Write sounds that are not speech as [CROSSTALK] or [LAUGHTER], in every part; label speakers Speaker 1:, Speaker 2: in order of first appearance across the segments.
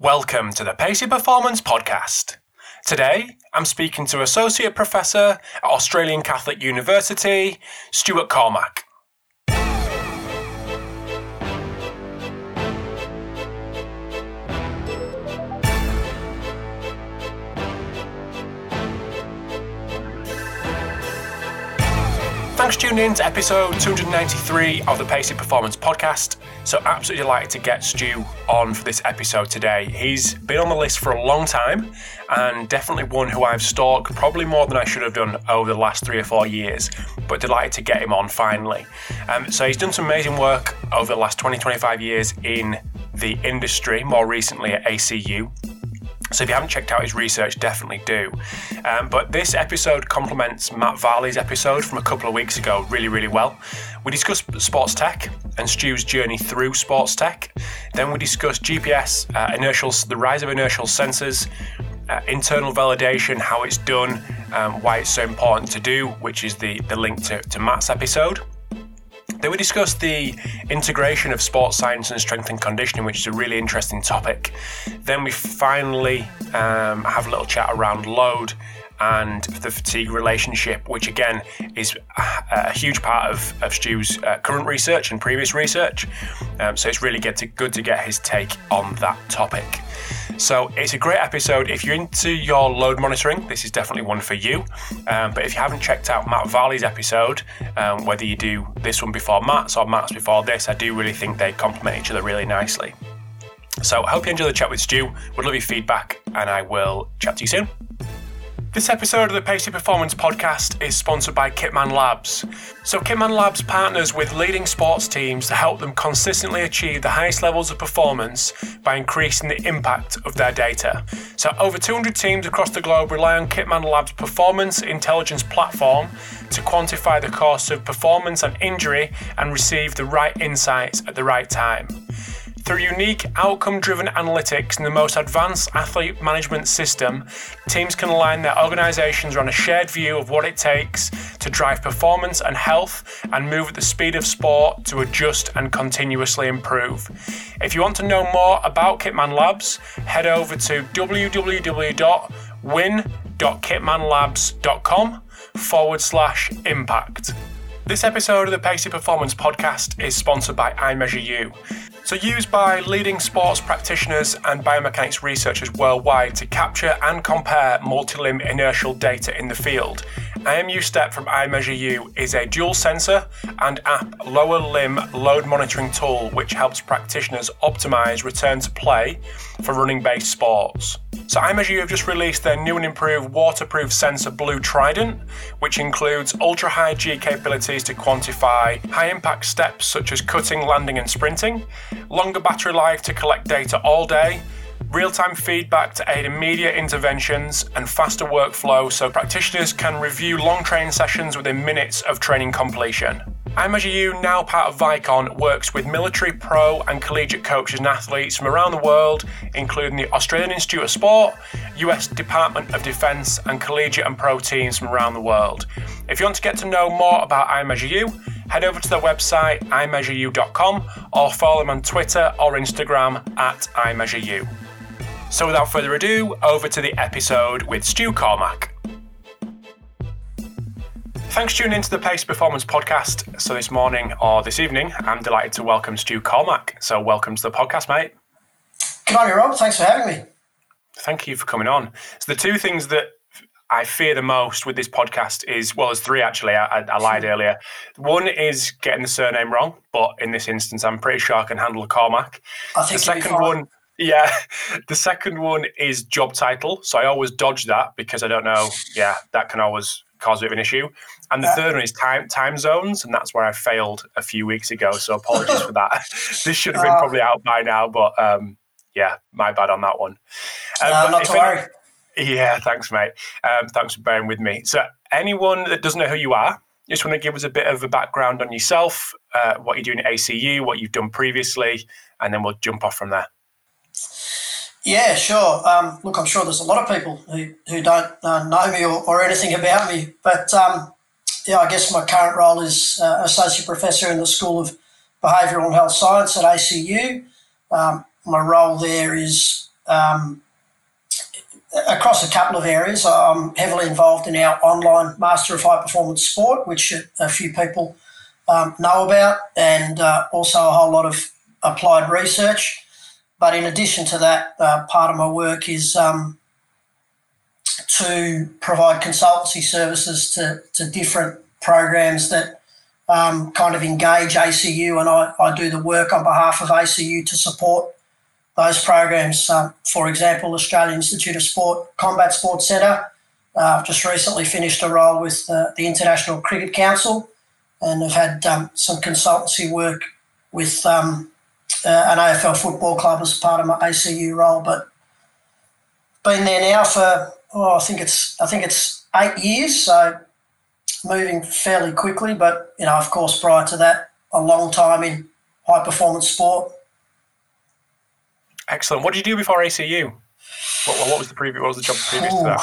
Speaker 1: Welcome to the Pacey Performance Podcast. Today, I'm speaking to Associate Professor at Australian Catholic University, Stuart Cormack. Thanks for tuning in to episode 293 of the Pacey Performance Podcast. So, absolutely delighted to get Stu on for this episode today. He's been on the list for a long time and definitely one who I've stalked probably more than I should have done over the last three or four years, but delighted to get him on finally. Um, so, he's done some amazing work over the last 20 25 years in the industry, more recently at ACU. So if you haven't checked out his research, definitely do. Um, but this episode complements Matt Varley's episode from a couple of weeks ago really, really well. We discussed sports tech and Stu's journey through sports tech. Then we discussed GPS, uh, inertial, the rise of inertial sensors, uh, internal validation, how it's done, um, why it's so important to do, which is the, the link to, to Matt's episode. Then we discussed the integration of sports science and strength and conditioning, which is a really interesting topic. Then we finally um, have a little chat around load and the fatigue relationship, which again is a, huge part of, of Stu's uh, current research and previous research. Um, so it's really good to, good to get his take on that topic. So it's a great episode. If you're into your load monitoring, this is definitely one for you. Um, but if you haven't checked out Matt Varley's episode, um, whether you do this one before Matt's or Matt's before this, I do really think they complement each other really nicely. So I hope you enjoy the chat with Stu. Would love your feedback, and I will chat to you soon. This episode of the Pacey Performance Podcast is sponsored by Kitman Labs. So, Kitman Labs partners with leading sports teams to help them consistently achieve the highest levels of performance by increasing the impact of their data. So, over 200 teams across the globe rely on Kitman Labs' performance intelligence platform to quantify the costs of performance and injury and receive the right insights at the right time. Through unique outcome driven analytics and the most advanced athlete management system, teams can align their organizations around a shared view of what it takes to drive performance and health and move at the speed of sport to adjust and continuously improve. If you want to know more about Kitman Labs, head over to www.win.kitmanlabs.com forward slash impact. This episode of the Pacey Performance Podcast is sponsored by iMeasureU. So, used by leading sports practitioners and biomechanics researchers worldwide to capture and compare multi-limb inertial data in the field. IMU Step from iMeasureU is a dual sensor and app lower limb load monitoring tool which helps practitioners optimize return to play for running based sports. So iMeasureU have just released their new and improved waterproof sensor Blue Trident, which includes ultra high G capabilities to quantify high impact steps such as cutting, landing, and sprinting, longer battery life to collect data all day, real time feedback to aid immediate interventions, and faster workflow so practitioners can review long training sessions within minutes of training completion. iMeasureU, now part of Vicon, works with military, pro, and collegiate coaches and athletes from around the world, including the Australian Institute of Sport, US Department of Defense, and collegiate and pro teams from around the world. If you want to get to know more about iMeasureU, head over to their website, imeasureu.com, or follow them on Twitter or Instagram at imeasureu. So without further ado, over to the episode with Stu Cormack. Thanks for tuning into the Pacey Performance Podcast. So this morning or this evening, I'm delighted to welcome Stu Cormack. So welcome to the podcast, mate.
Speaker 2: Good morning, Rob. Thanks for having me.
Speaker 1: Thank you for coming on. So the two things that I fear the most with this podcast is well, there's three actually. I, I, lied earlier. One is getting the surname wrong, but in this instance, I'm pretty sure I can handle Cormack.
Speaker 2: I think
Speaker 1: the second one, yeah, [LAUGHS] the second one is job title. So I always dodge that because I don't know. Yeah, that can always cause a bit of an issue. And the uh, third one is time time zones, and that's where I failed a few weeks ago. So apologies for that. [LAUGHS] this should have been uh, probably out by now, but um, yeah, my bad on that one.
Speaker 2: Um, uh, not to worry.
Speaker 1: Yeah, thanks, mate. Um, thanks for bearing with me. So, anyone that doesn't know who you are, just want to give us a bit of a background on yourself, uh, what you're doing at ACU, what you've done previously, and then we'll jump off from there.
Speaker 2: Yeah, sure. Um, look, I'm sure there's a lot of people who, who don't uh, know me or, or, anything about me, but um, yeah, I guess my current role is uh, associate professor in the School of Behavioural and Health Science at ACU. Um, my role there is um, across a couple of areas. I'm heavily involved in our online Master of High Performance Sport, which a few people um, know about, and uh, also a whole lot of applied research. But in addition to that, uh, part of my work is um, to provide consultancy services to, to different programs that um, kind of engage ACU, and I, I do the work on behalf of ACU to support those programs. Um, for example, Australian Institute of Sport Combat Sports Centre. Uh, I've just recently finished a role with uh, the International Cricket Council and I've had um, some consultancy work with um, uh, an AFL football club as part of my ACU role. But been there now for oh, I think it's I think it's eight years, so moving fairly quickly. But you know, of course, prior to that, a long time in high performance sport.
Speaker 1: Excellent. What did you do before ACU? What, what was the previous? What was the job previous Ooh, to that?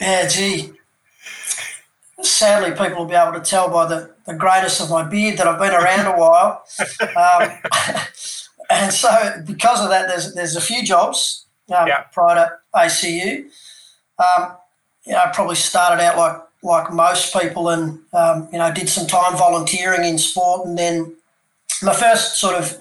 Speaker 2: Yeah, gee. Sadly, people will be able to tell by the, the greatness of my beard that I've been around a while. [LAUGHS] Um, [LAUGHS] and so, because of that, there's there's a few jobs um, yeah. prior to ACU. Um, you know, I probably started out like like most people, and um, you know, did some time volunteering in sport, and then my first sort of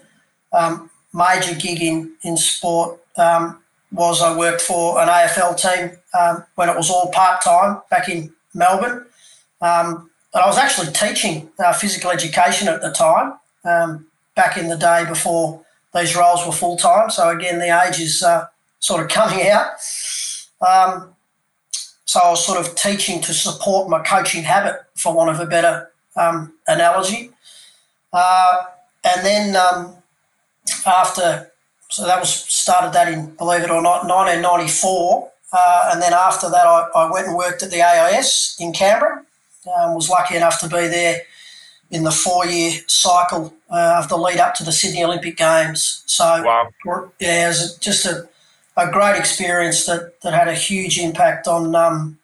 Speaker 2: um, major gig in in sport um, was I worked for an AFL team um, when it was all part time back in Melbourne. Um, and I was actually teaching uh, physical education at the time, um, back in the day before these roles were full time. So again, the age is uh, sort of coming out. Um, so I was sort of teaching to support my coaching habit, for want of a better um, analogy. Uh, and then um, after, so that was started that in, believe it or not, 1994. Uh, and then after that, I, I, went and worked at the AIS in Canberra. Um, was lucky enough to be there in the four-year cycle uh, of the lead up to the Sydney Olympic Games. So,
Speaker 1: wow.
Speaker 2: yeah, it was just a a great experience that, that had a huge impact on um,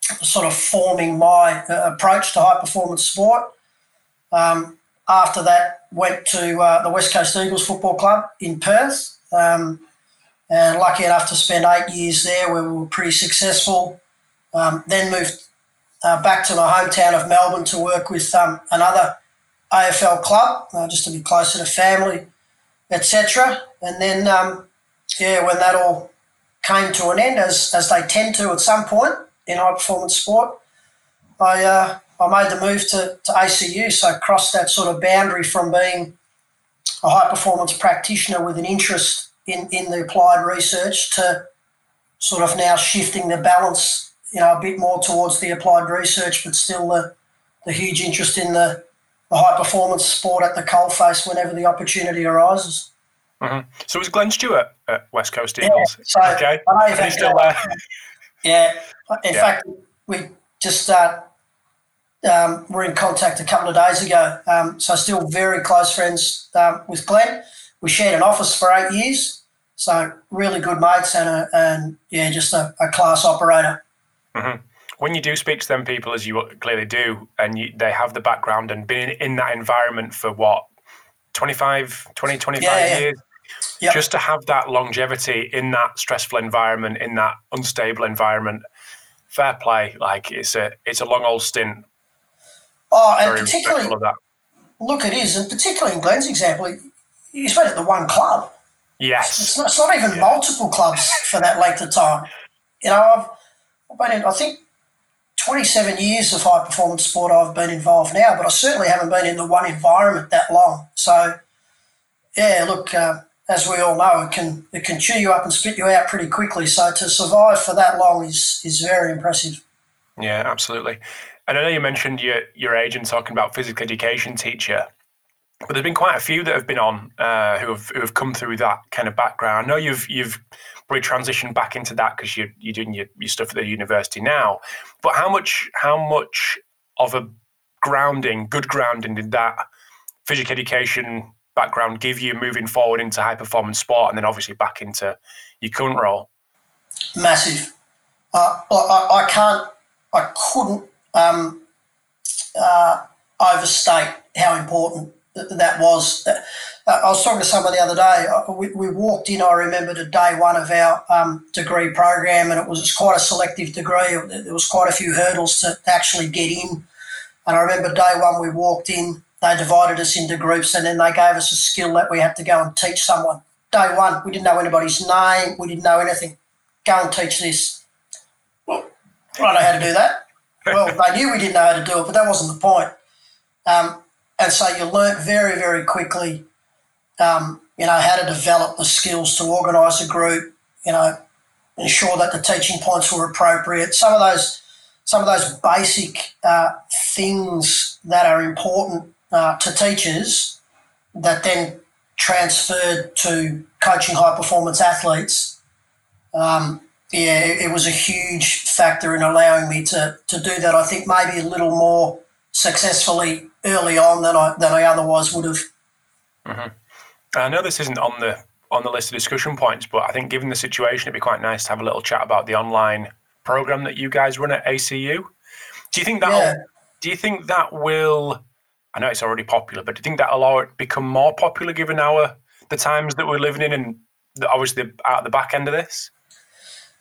Speaker 2: sort of forming my uh, approach to high performance sport. Um, after that, went to uh, the West Coast Eagles Football Club in Perth, um, and lucky enough to spend eight years there, where we were pretty successful. Um, then moved uh, back to my hometown of Melbourne to work with um, another AFL club, uh, just to be closer to family, etc. And then um, yeah, when that all came to an end, as, as they tend to at some point in high performance sport, I, uh, I made the move to, to ACU. So I crossed that sort of boundary from being a high performance practitioner with an interest in, in the applied research to sort of now shifting the balance, you know, a bit more towards the applied research, but still the, the huge interest in the, the high performance sport at the coalface whenever the opportunity arises.
Speaker 1: Mm-hmm. So was Glenn Stewart at West Coast Eagles?
Speaker 2: Yeah, so okay. He still there? [LAUGHS] Yeah. In yeah. fact, we just uh, um, were in contact a couple of days ago. Um, so still very close friends um, with Glenn. We shared an office for eight years. So really good mates and, a, and yeah, just a, a class operator.
Speaker 1: Mm-hmm. When you do speak to them people, as you clearly do, and you, they have the background and been in, that environment for what, 25, 20, 25 yeah, yeah. years, Yep. Just to have that longevity in that stressful environment, in that unstable environment, fair play. Like it's a it's a long old stint.
Speaker 2: Oh, and Very particularly look, it is, and particularly in Glenn's example, he's been at the one club.
Speaker 1: Yes,
Speaker 2: it's not, it's not even yeah. multiple clubs for that length of time. You know, I've, I've been in, I think 27 years of high performance sport I've been involved now, but I certainly haven't been in the one environment that long. So, yeah, look, uh, as we all know, it can it can chew you up and spit you out pretty quickly. So to survive for that long is is very impressive.
Speaker 1: Yeah, absolutely. And I know you mentioned your your agent talking about physical education teacher, but there's been quite a few that have been on uh, who have who have come through that kind of background. I know you've you've probably transitioned back into that because you're you're doing your, your stuff at the university now. But how much how much of a grounding, good grounding, did that physical education background give you moving forward into high performance sport and then obviously back into your current role?
Speaker 2: Massive. Uh, I, I, can't, I couldn't um, uh, overstate how important that was. I was talking to someone the other day. Uh, we, we walked in, I remember, to day one of our um, degree program, and it was quite a selective degree. There was quite a few hurdles to actually get in. And I remember day one we walked in, they divided us into groups, and then they gave us a skill that we had to go and teach someone. Day one, we didn't know anybody's name, we didn't know anything. Go and teach this. Well, I don't know how to do that. Well, [LAUGHS] they knew we didn't know how to do it, but that wasn't the point. Um, and so you learnt very, very quickly, um, you know, how to develop the skills to organise a group, you know, ensure that the teaching points were appropriate. Some of those, some of those basic uh, things that are important uh, to teachers that then transferred to coaching high performance athletes. Um, yeah, it, it was a huge factor in allowing me to, to do that. I think maybe a little more successfully early on than I than I otherwise would have.
Speaker 1: Mm-hmm. I know this isn't on the on the list of discussion points, but I think given the situation, it'd be quite nice to have a little chat about the online program that you guys run at ACU. Do you think that? Yeah. Do you think that will? I know it's already popular, but do you think that allow it become more popular given our the times that we're living in and the, obviously at the back end of this?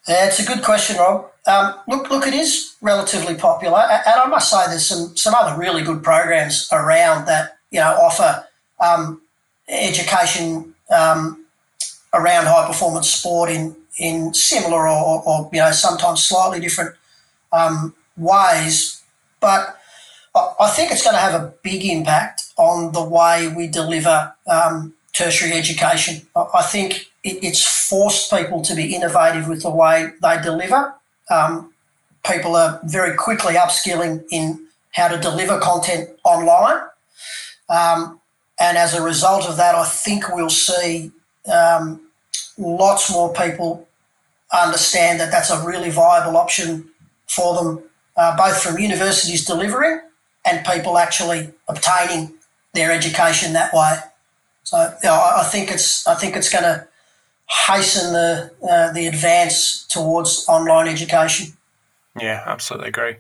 Speaker 2: Yeah, it's a good question, Rob. Um, look, look, it is relatively popular, and I must say there's some some other really good programs around that you know offer um, education um, around high performance sport in in similar or, or you know sometimes slightly different um, ways, but I think it's going to have a big impact on the way we deliver um, tertiary education. I think it's forced people to be innovative with the way they deliver. Um, people are very quickly upskilling in how to deliver content online. Um, and as a result of that, I think we'll see um, lots more people understand that that's a really viable option for them, uh, both from universities delivering and people actually obtaining their education that way. So you know, I think it's I think it's going to hasten the uh, the advance towards online education.
Speaker 1: Yeah, absolutely agree.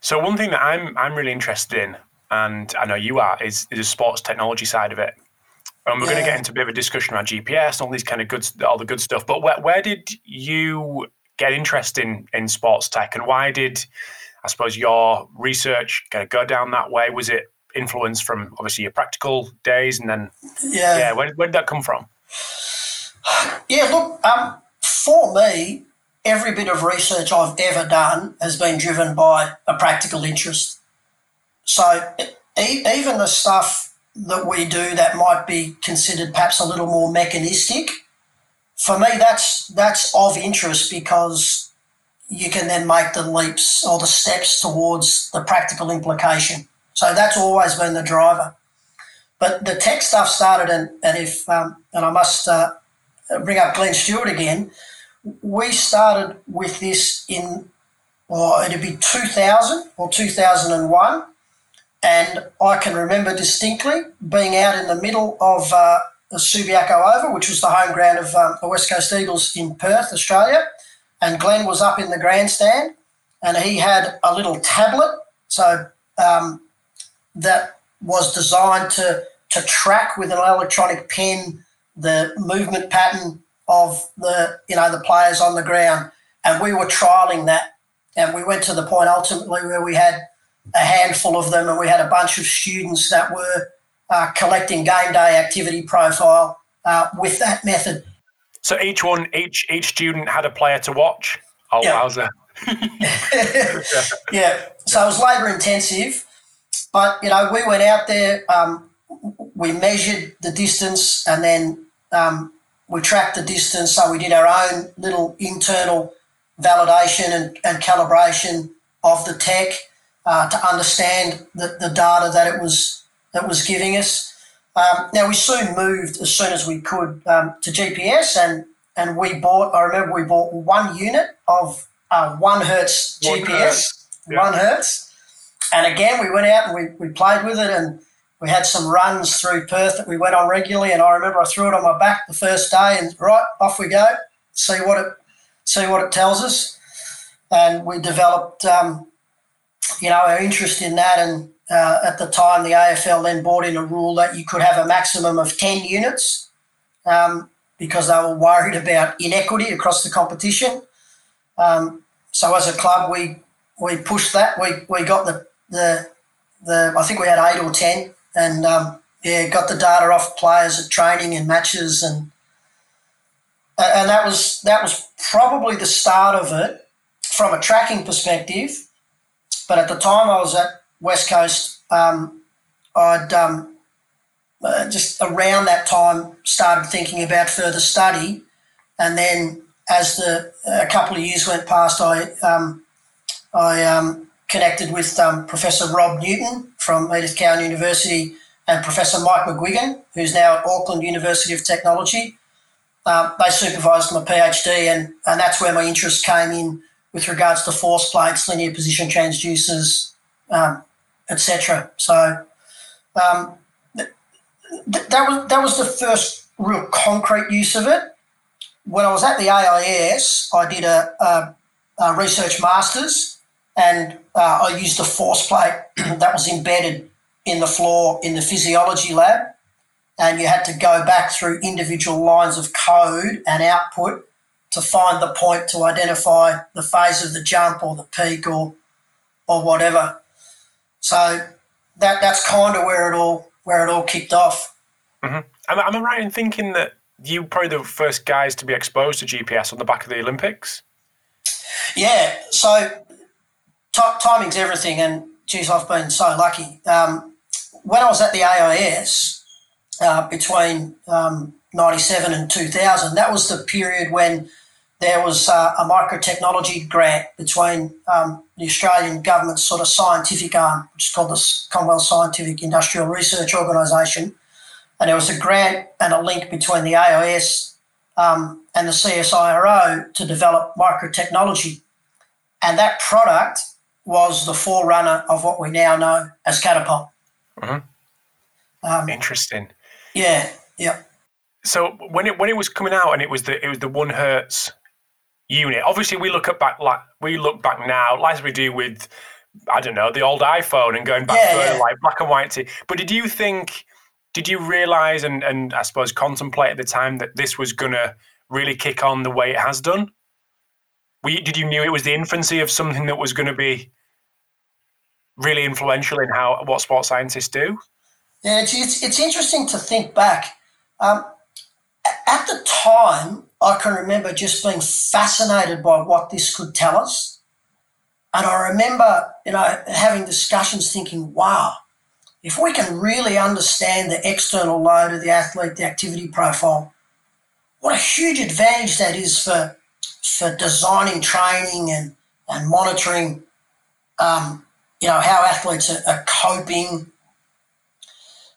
Speaker 1: So one thing that I'm I'm really interested in, and I know you are, is, is the sports technology side of it. And we're yeah. going to get into a bit of a discussion around GPS and all these kind of good, all the good stuff. But where, where did you get interested in, in sports tech, and why did I suppose your research kind of go down that way? Was it influence from obviously your practical days, and then yeah, yeah where, where did that come from? [SIGHS]
Speaker 2: Yeah, look, um, for me, every bit of research I've ever done has been driven by a practical interest. So even the stuff that we do that might be considered perhaps a little more mechanistic, for me that's that's of interest because you can then make the leaps or the steps towards the practical implication. So that's always been the driver. But the tech stuff started, and, and if um, and I must uh, bring up Glenn Stewart again. We started with this in, well, it'd be 2000 or 2001. And I can remember distinctly being out in the middle of uh, the Subiaco Oval, which was the home ground of um, the West Coast Eagles in Perth, Australia. And Glenn was up in the grandstand and he had a little tablet. So um, that was designed to, to track with an electronic pen the movement pattern of the you know the players on the ground, and we were trialing that, and we went to the point ultimately where we had a handful of them, and we had a bunch of students that were uh, collecting game day activity profile uh, with that method.
Speaker 1: So each one, each each student had a player to watch. Oh, yeah. wowza! [LAUGHS] [LAUGHS]
Speaker 2: yeah, so it was labour intensive, but you know we went out there. Um, we measured the distance and then um, we tracked the distance. So we did our own little internal validation and, and calibration of the tech uh, to understand the, the data that it was that was giving us. Um, now we soon moved as soon as we could um, to GPS and and we bought. I remember we bought one unit of uh, one hertz GPS, one hertz. Yeah. one hertz, and again we went out and we, we played with it and we had some runs through Perth that we went on regularly, and I remember I threw it on my back the first day, and right off we go, see what it see what it tells us, and we developed, um, you know, our interest in that, and uh, at the time, the AFL then brought in a rule that you could have a maximum of 10 units um, because they were worried about inequity across the competition. Um, so as a club, we we pushed that. We we got the the the I think we had eight or ten, and um, yeah, got the data off players at training and matches, and and that was that was probably the start of it from a tracking perspective. But at the time I was at West Coast, um, I'd um, uh, just around that time started thinking about further study, and then as the a couple of years went past, I um, I um, connected with um, Professor Rob Newton from Edith Cowan University and Professor Mike McGuigan, who's now at Auckland University of Technology. Um, they supervised my PhD, and, and that's where my interest came in with regards to force plates, linear position transducers, um, etc. So um, th- that was that was the first real concrete use of it. When I was at the AIS, I did a, a, a research masters, and uh, I used a force plate [CLEARS THROAT] that was embedded in the floor in the physiology lab, and you had to go back through individual lines of code and output to find the point to identify the phase of the jump or the peak or or whatever. So that that's kind of where it all where it all kicked off.
Speaker 1: Mm-hmm. Am, I right in thinking that you were probably the first guys to be exposed to GPS on the back of the Olympics?
Speaker 2: Yeah. So t- timing's everything, and geez, I've been so lucky. Um, when I was at the AIS uh, between um, 97 and 2000, that was the period when there was uh, a microtechnology grant between um, the Australian government's sort of scientific arm, which is called the Commonwealth Scientific Industrial Research Organisation. And there was a grant and a link between the AIS um, and the CSIRO to develop microtechnology. And that product was the forerunner of what we now know as Catapult.
Speaker 1: Mm-hmm. Um, Interesting.
Speaker 2: Yeah, yeah.
Speaker 1: So when it when it was coming out and it was the it was the one hertz unit. Obviously, we look at back like we look back now, like we do with I don't know the old iPhone and going back yeah, further, yeah. like black and white. T- but did you think? Did you realize and and I suppose contemplate at the time that this was gonna really kick on the way it has done? Did you knew it was the infancy of something that was going to be really influential in how what sports scientists do?
Speaker 2: Yeah, it's it's, it's interesting to think back. Um, at the time, I can remember just being fascinated by what this could tell us. And I remember, you know, having discussions thinking, wow, if we can really understand the external load of the athlete, the activity profile, what a huge advantage that is for, for designing training and, and monitoring, um, you know, how athletes are, are coping.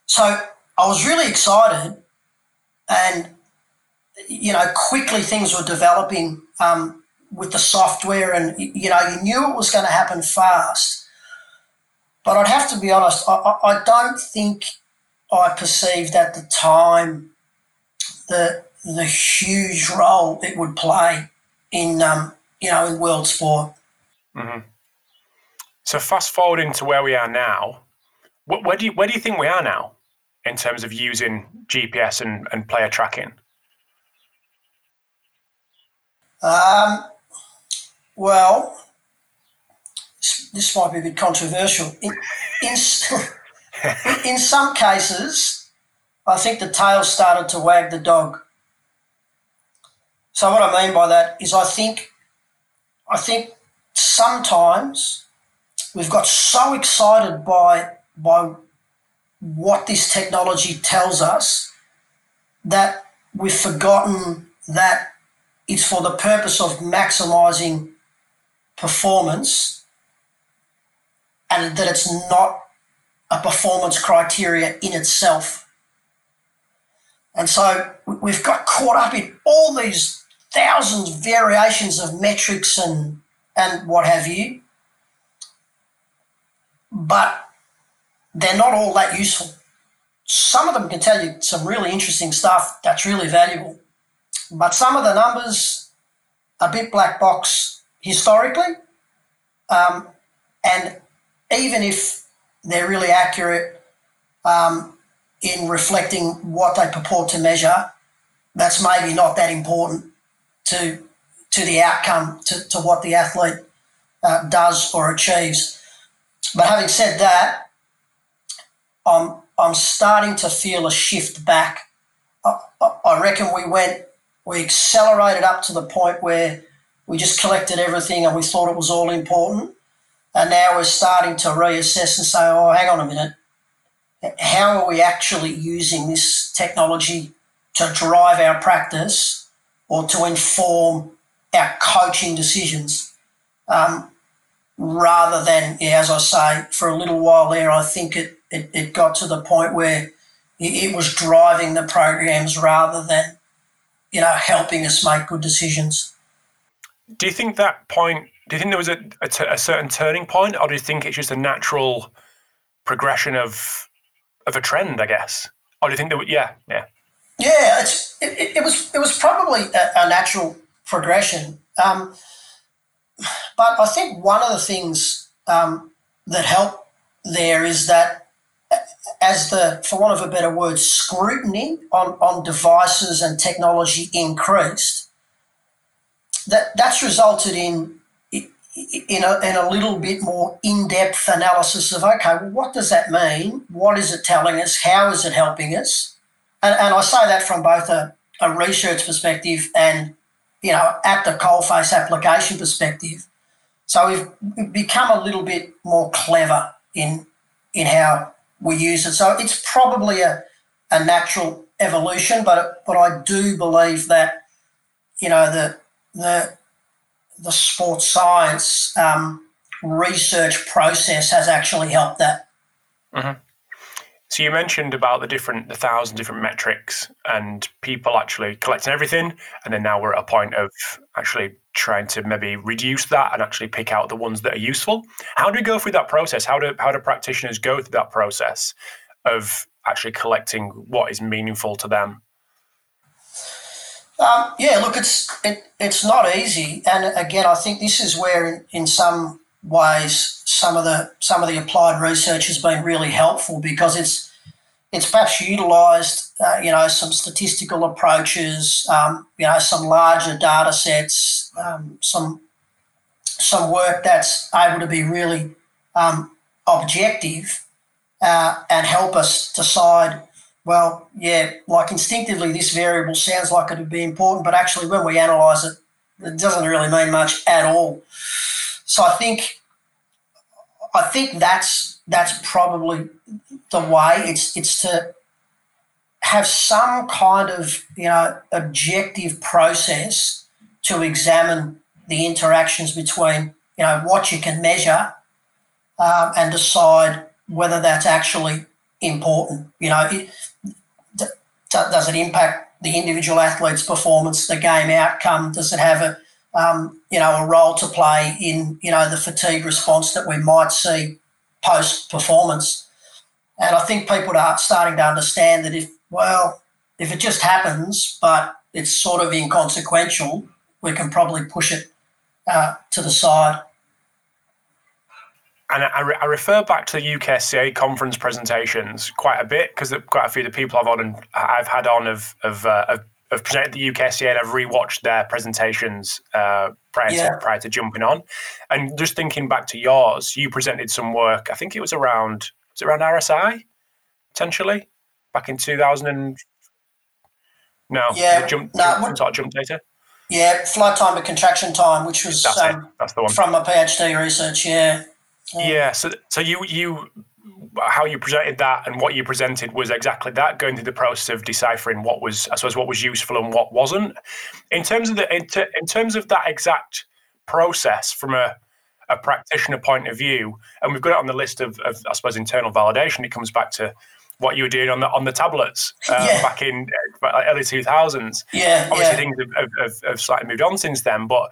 Speaker 2: So I was really excited and you know, quickly things were developing um, with the software, and you know, you knew it was going to happen fast. But I'd have to be honest, I, I don't think I perceived at the time the the huge role it would play in um, you know in world sport.
Speaker 1: Mm-hmm. So fast forwarding to where we are now, where do you, where do you think we are now in terms of using GPS and, and player tracking?
Speaker 2: Um, well, this might be a bit controversial. In, in, [LAUGHS] in some cases, I think the tail started to wag the dog. So what I mean by that is I think I think sometimes we've got so excited by by what this technology tells us that we've forgotten that it's for the purpose of maximizing performance and that it's not a performance criteria in itself. And so we've got caught up in all these thousands of variations of metrics and, and what have you, but they're not all that useful. Some of them can tell you some really interesting stuff that's really valuable but some of the numbers are a bit black box historically. Um, and even if they're really accurate um, in reflecting what they purport to measure. That's maybe not that important to to the outcome, to, to what the athlete uh, does or achieves. But having said that, I'm I'm starting to feel a shift back. I, I reckon we went, we accelerated up to the point where we just collected everything and we thought it was all important. And now we're starting to reassess and say, oh, hang on a minute. How are we actually using this technology to drive our practice or to inform our coaching decisions? Um, rather than, yeah, as I say, for a little while there, I think it, it, it got to the point where it, it was driving the programs rather than, you know, helping us make good decisions.
Speaker 1: Do you think that point? Do you think there was a, a, t- a certain turning point, or do you think it's just a natural progression of of a trend? I guess, or do you think that? Yeah, yeah,
Speaker 2: yeah. It, it was it was probably a, a natural progression, um, but I think one of the things um, that helped there is that as the, for want of a better word, scrutiny on, on devices and technology increased, that that's resulted in in a, in a little bit more in-depth analysis of okay well, what does that mean? What is it telling us? How is it helping us and, and i say that from both a, a research perspective and you know at the coalface application perspective so we've become a little bit more clever in in how we use it so it's probably a, a natural evolution but but i do believe that you know the the the sports science um, research process has actually helped that.
Speaker 1: Mm-hmm. So you mentioned about the different, the thousand different metrics, and people actually collecting everything, and then now we're at a point of actually trying to maybe reduce that and actually pick out the ones that are useful. How do we go through that process? How do how do practitioners go through that process of actually collecting what is meaningful to them?
Speaker 2: Um, yeah, look, it's it, it's not easy, and again, I think this is where, in, in some ways, some of the some of the applied research has been really helpful because it's it's perhaps utilised, uh, you know, some statistical approaches, um, you know, some larger data sets, um, some some work that's able to be really um, objective uh, and help us decide well, yeah, like instinctively, this variable sounds like it would be important, but actually, when we analyse it, it doesn't really mean much at all. So I think, I think that's that's probably the way. It's it's to have some kind of you know objective process to examine the interactions between you know what you can measure um, and decide whether that's actually important. You know, it, does it impact the individual athlete's performance, the game outcome? Does it have a um, you know a role to play in you know the fatigue response that we might see post performance? And I think people are starting to understand that if well if it just happens, but it's sort of inconsequential, we can probably push it uh, to the side
Speaker 1: and I, I, refer back to the UKSCA conference presentations quite a bit because quite a few of the people I've on and I've had on have have, uh, have, have presented the UKSCA and I've rewatched their presentations uh, prior yeah. to prior to jumping on, and just thinking back to yours, you presented some work. I think it was around was it around RSI potentially back in two thousand and no
Speaker 2: yeah
Speaker 1: jump,
Speaker 2: no,
Speaker 1: jump, data.
Speaker 2: Yeah, flight time to contraction time, which was
Speaker 1: That's, um, That's the one.
Speaker 2: from my PhD research. Yeah.
Speaker 1: Yeah. So so you you how you presented that and what you presented was exactly that going through the process of deciphering what was i suppose what was useful and what wasn't in terms of the in, ter, in terms of that exact process from a, a practitioner point of view and we've got it on the list of, of i suppose internal validation it comes back to what you were doing on the on the tablets um, yeah. back in uh, early 2000s
Speaker 2: yeah
Speaker 1: obviously
Speaker 2: yeah.
Speaker 1: things have, have, have, slightly moved on since then but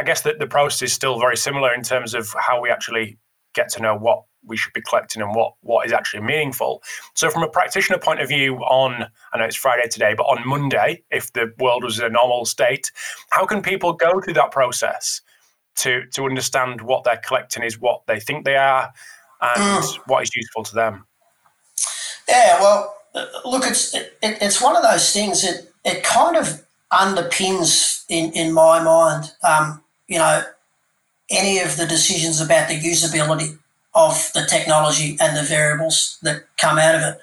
Speaker 1: I guess that the process is still very similar in terms of how we actually get to know what we should be collecting and what what is actually meaningful. So from a practitioner point of view on I know it's Friday today, but on Monday, if the world was in a normal state, how can people go through that process to to understand what they're collecting is what they think they are, and mm. what is useful to them?
Speaker 2: Yeah, well, look, it's it, it's one of those things that it kind of underpins in in my mind. Um, you know, any of the decisions about the usability of the technology and the variables that come out of it.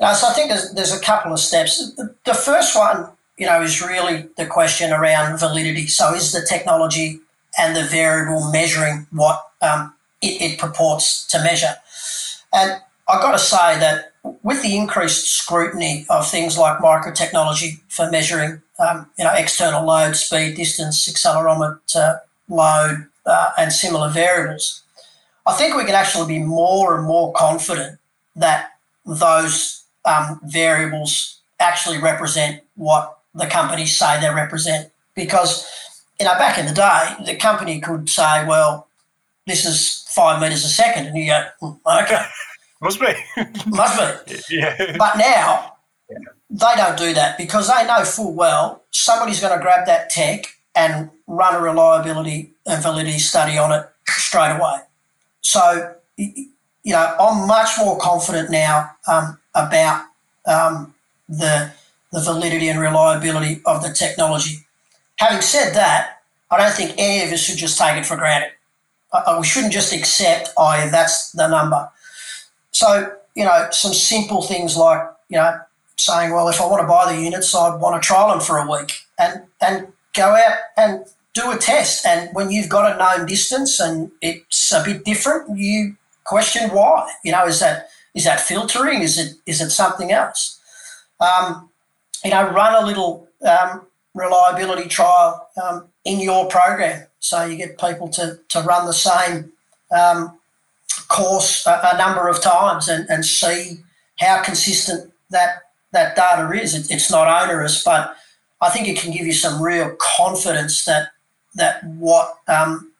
Speaker 2: Uh, so I think there's, there's a couple of steps. The, the first one, you know, is really the question around validity. So is the technology and the variable measuring what um, it, it purports to measure? And I've got to say that with the increased scrutiny of things like microtechnology for measuring, um, you know, external load, speed, distance, accelerometer, load, uh, and similar variables, I think we can actually be more and more confident that those um, variables actually represent what the companies say they represent. Because, you know, back in the day, the company could say, well, this is five metres a second. And you go, hmm, okay. [LAUGHS]
Speaker 1: Must be. [LAUGHS]
Speaker 2: Must
Speaker 1: be. Yeah.
Speaker 2: But now, yeah. they don't do that because they know full well somebody's going to grab that tech and run a reliability and validity study on it straight away. So, you know, I'm much more confident now um, about um, the, the validity and reliability of the technology. Having said that, I don't think any of us should just take it for granted. Uh, we shouldn't just accept, oh, that's the number. So, you know, some simple things like, you know, saying, well, if I want to buy the units, I want to trial them for a week and, and go out and do a test. And when you've got a known distance and it's a bit different, you question why. You know, is that is that filtering? Is it is it something else? Um, you know, run a little um, reliability trial um, in your program, so you get people to to run the same um, course a, a, number of times and, and see how consistent that that data is. It, it's not onerous, but I think it can give you some real confidence that that what um,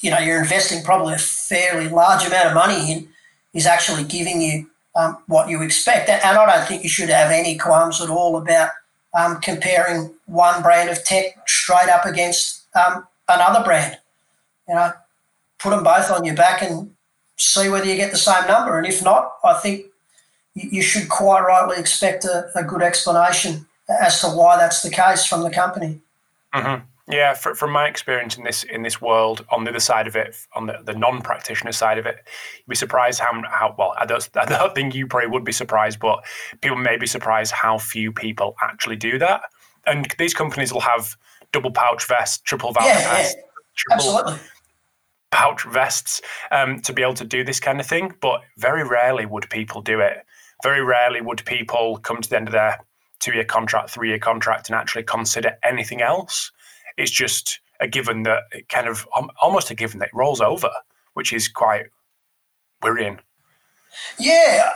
Speaker 2: you know you're investing probably a fairly large amount of money in is actually giving you um, what you expect. And I don't think you should have any qualms at all about um, comparing one brand of tech straight up against um, another brand. You know, put them both on your back and see whether you get the same number. And if not, I think you should quite rightly expect a, a good explanation as to why that's the case from the company.
Speaker 1: Mm-hmm. Yeah, for, from my experience in this in this world, on the other side of it, on the, the non-practitioner side of it, you'd be surprised how how well. I don't I don't think you probably would be surprised, but people may be surprised how few people actually do that. And these companies will have double pouch vests, triple valve
Speaker 2: yeah, vests, yeah. triple Absolutely.
Speaker 1: pouch vests um, to be able to do this kind of thing. But very rarely would people do it. Very rarely would people come to the end of their two-year contract, three-year contract, and actually consider anything else it's just a given that it kind of almost a given that it rolls over, which is quite worrying.
Speaker 2: Yeah,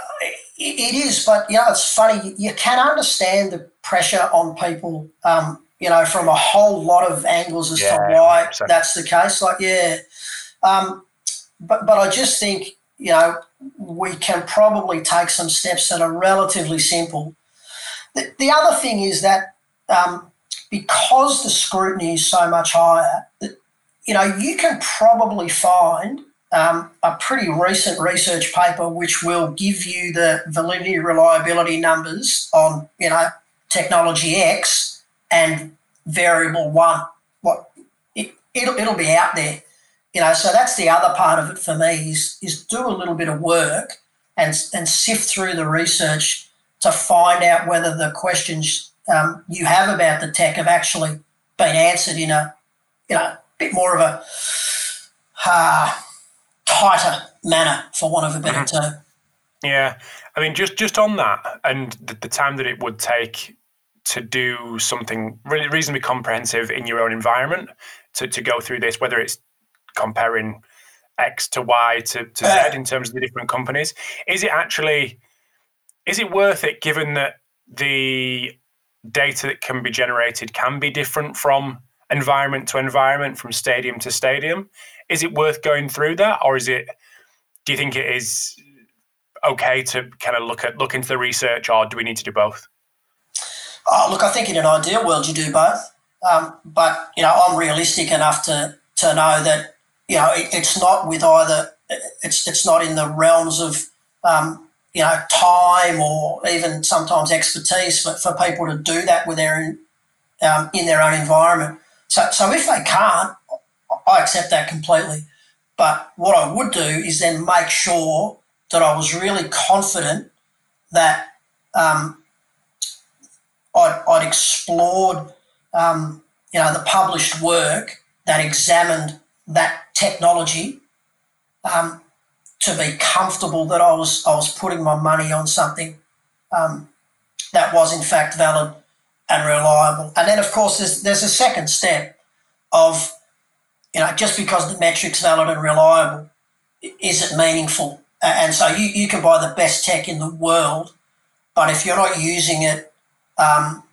Speaker 2: it is. But you know, it's funny. You can understand the pressure on people. Um, you know, from a whole lot of angles as yeah, to why 100%. that's the case. Like, yeah, um, but but I just think you know we can probably take some steps that are relatively simple. The, the other thing is that um, because the scrutiny is so much higher, you know, you can probably find um, a pretty recent research paper which will give you the validity reliability numbers on, you know, technology X and variable one. What it, it'll, it'll be out there, you know. So that's the other part of it for me is is do a little bit of work and and sift through the research to find out whether the questions um, you have about the tech have actually been answered in a you know bit more of a uh, tighter manner, for want of a better mm-hmm. term.
Speaker 1: Yeah, I mean, just just on that, and the, the time that it would take to do something really reasonably comprehensive in your own environment to, to go through this, whether it's comparing X to Y to, to Z in terms of the different companies, is it actually is it worth it given that the data that can be generated can be different from environment to environment, from stadium to stadium. Is it worth going through that, or is it? Do you think it is okay to kind of look at look into the research, or do we need to do both?
Speaker 2: Oh, look, I think in an ideal world you do both, um, but you know I'm realistic enough to to know that you know it, it's not with either it's it's not in the realms of um, you know time or even sometimes expertise for, for people to do that with their um, in their own environment. So so if they can't, I accept that completely. But what I would do is then make sure that I was really confident that um, I'd, I'd, explored, um, you know, the published work that examined that technology um, to be comfortable that I was I was putting my money on something um, that was in fact valid and reliable. And then, of course, there's there's a second step of you know just because the metric's valid and reliable, is it meaningful? And so you, you can buy the best tech in the world, but if you're not using it um,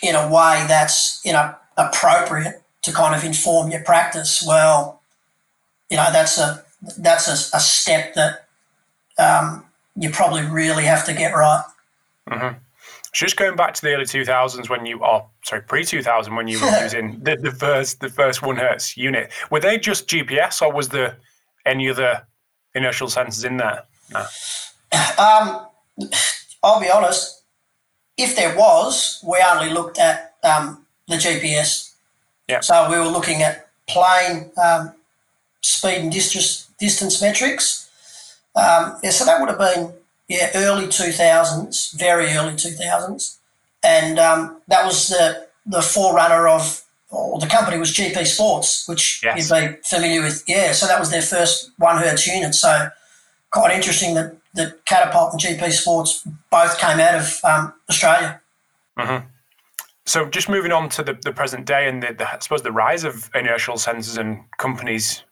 Speaker 2: in a way that's you know appropriate to kind of inform your practice, well, you know that's a that's a, a step that um, you probably really have to get right.
Speaker 1: Mm-hmm. Just going back to the early 2000s when you are sorry pre 2000 when you were [LAUGHS] using the, the first the first one hertz unit, were they just GPS or was there any other inertial sensors in there? No.
Speaker 2: Um, I'll be honest. If there was, we only looked at um, the GPS.
Speaker 1: Yeah.
Speaker 2: So we were looking at plain um, speed and distance distance metrics. Um, yeah, so that would have been yeah early two thousands, very early two thousands, and um, that was the the forerunner of or the company was GP Sports, which yes. you'd be familiar with. Yeah, so that was their first one hertz unit. So quite interesting that that Catapult and GP Sports both came out of um, Australia.
Speaker 1: Mm-hmm. So just moving on to the, the present day and the, the, I suppose the rise of inertial sensors and companies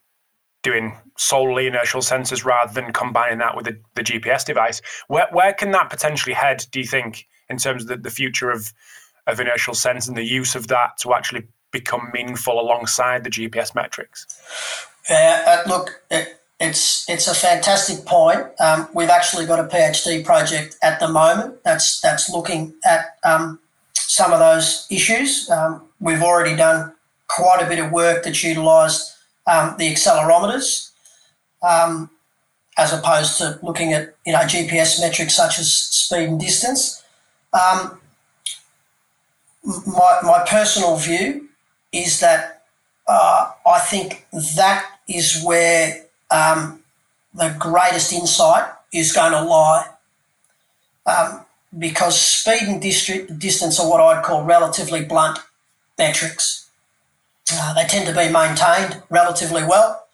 Speaker 1: doing solely inertial sensors rather than combining that with the, the GPS device. Where, where can that potentially head, do you think, in terms of the, the future of, of inertial sensing and the use of that to actually become meaningful alongside the GPS metrics?
Speaker 2: Uh, look, it, it's it's a fantastic point. Um, we've actually got a PhD project at the moment that's that's looking at um, some of those issues. Um, we've already done quite a bit of work that's utilised um, the accelerometers, um, as opposed to looking at you know GPS metrics such as speed and distance. Um, my, my personal view is that uh, I think that is where um, the greatest insight is going to lie. Um, because speed and distance are what I'd call relatively blunt metrics. Uh, they tend to be maintained relatively well.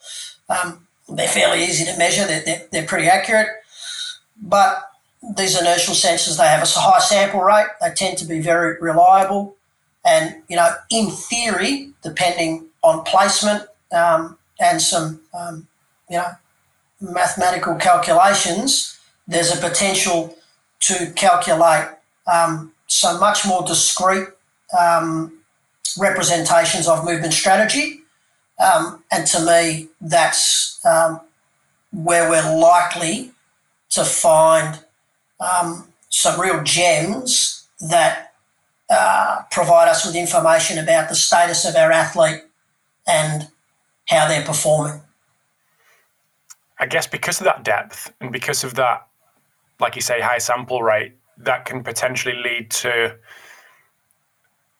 Speaker 2: Um, they're fairly easy to measure. They're, they're, they're, pretty accurate. But these inertial sensors, they have a high sample rate. They tend to be very reliable. And, you know, in theory, depending on placement um, and some, um, you know, mathematical calculations, there's a potential to calculate um, some much more discrete um, representations of movement strategy. Um, and to me, that's um, where we're likely to find um, some real gems that uh, provide us with information about the status of our athlete and how they're performing.
Speaker 1: I guess because of that depth and because of that, like you say, high sample rate, that can potentially lead to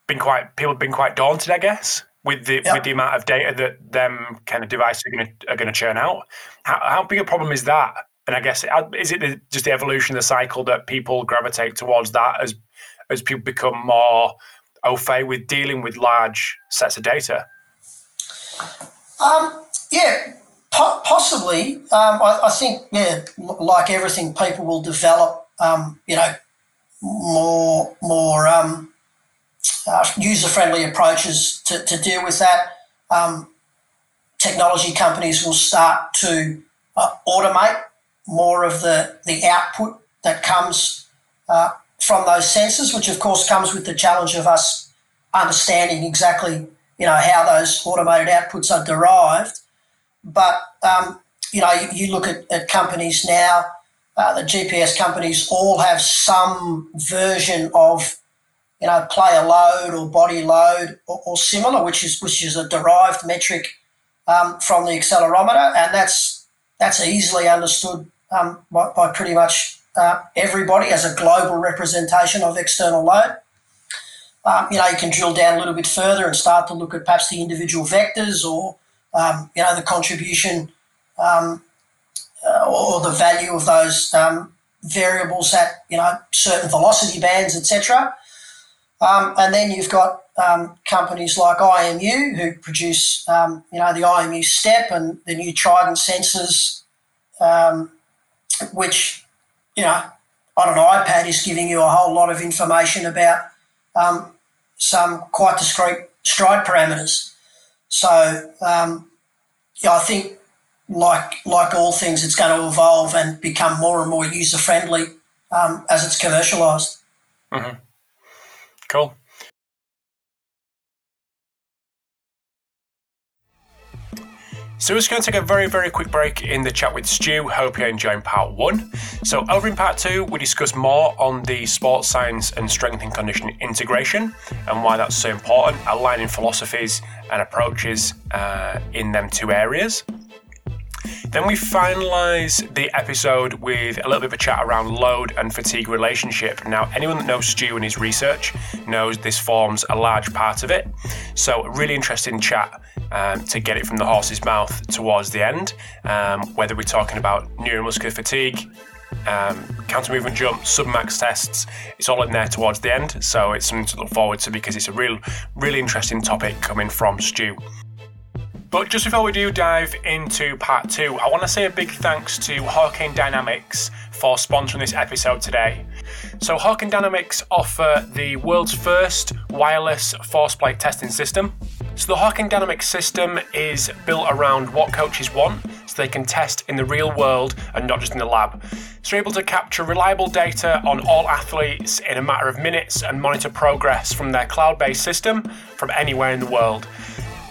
Speaker 1: been quite people have been quite daunted, I guess, with the with the amount of data that them kind of devices are going to are going to churn out. How, how big a problem is that? And I guess uh, is it the, just the evolution of the cycle that people gravitate towards that as as people become more au fait with dealing with large sets of data?
Speaker 2: Um, yeah, po- possibly. Um, I, I, think yeah, like everything, people will develop. Um, you know, more more um, uh, user-friendly approaches to, to deal with that. Um, technology companies will start to uh, automate more of the, the output that comes uh, from those sensors, which of course comes with the challenge of us understanding exactly you know how those automated outputs are derived. But um, you know, you, look at, at companies now, uh, the GPS companies all have some version of you know, player load or body load or, or similar, which is which is a derived metric um, from the accelerometer, and that's that's easily understood um, by, by, pretty much uh, everybody as a global representation of external load. Um, you know, you can drill down a little bit further and start to look at perhaps the individual vectors or, um, you know, the contribution um, uh, or the value of those um, variables at, you know, certain velocity bands, etc. Um, and then you've got um, companies like IMU who produce, um, you know, the IMU step and the new Trident sensors, um, which, you know, on an iPad is giving you a whole lot of information about um, some quite discrete stride parameters. So, um, yeah, I think like like all things, it's going to evolve and become more and more user friendly as it's commercialized.
Speaker 1: Mm-hmm. Cool. So we're just going to take a very, very quick break in the chat with Stu. Hope you're enjoying part one. So over in part two, we discuss more on the sports science and strength and conditioning integration and why that's so important, aligning philosophies and approaches uh, in them two areas. Then we finalise the episode with a little bit of a chat around load and fatigue relationship. Now, anyone that knows Stu and his research knows this forms a large part of it. So, really interesting chat um, to get it from the horse's mouth towards the end. Um, whether we're talking about neuromuscular fatigue, um, counter movement jump, submax tests. It's all in there towards the end, so it's something to look forward to because it's a real, really interesting topic coming from Stu. But just before we do dive into part two, I want to say a big thanks to Hawkin Dynamics for sponsoring this episode today. So, Hawkin Dynamics offer the world's first wireless force plate testing system. So, the Hawkin Dynamics system is built around what coaches want so they can test in the real world and not just in the lab. So, you're able to capture reliable data on all athletes in a matter of minutes and monitor progress from their cloud based system from anywhere in the world.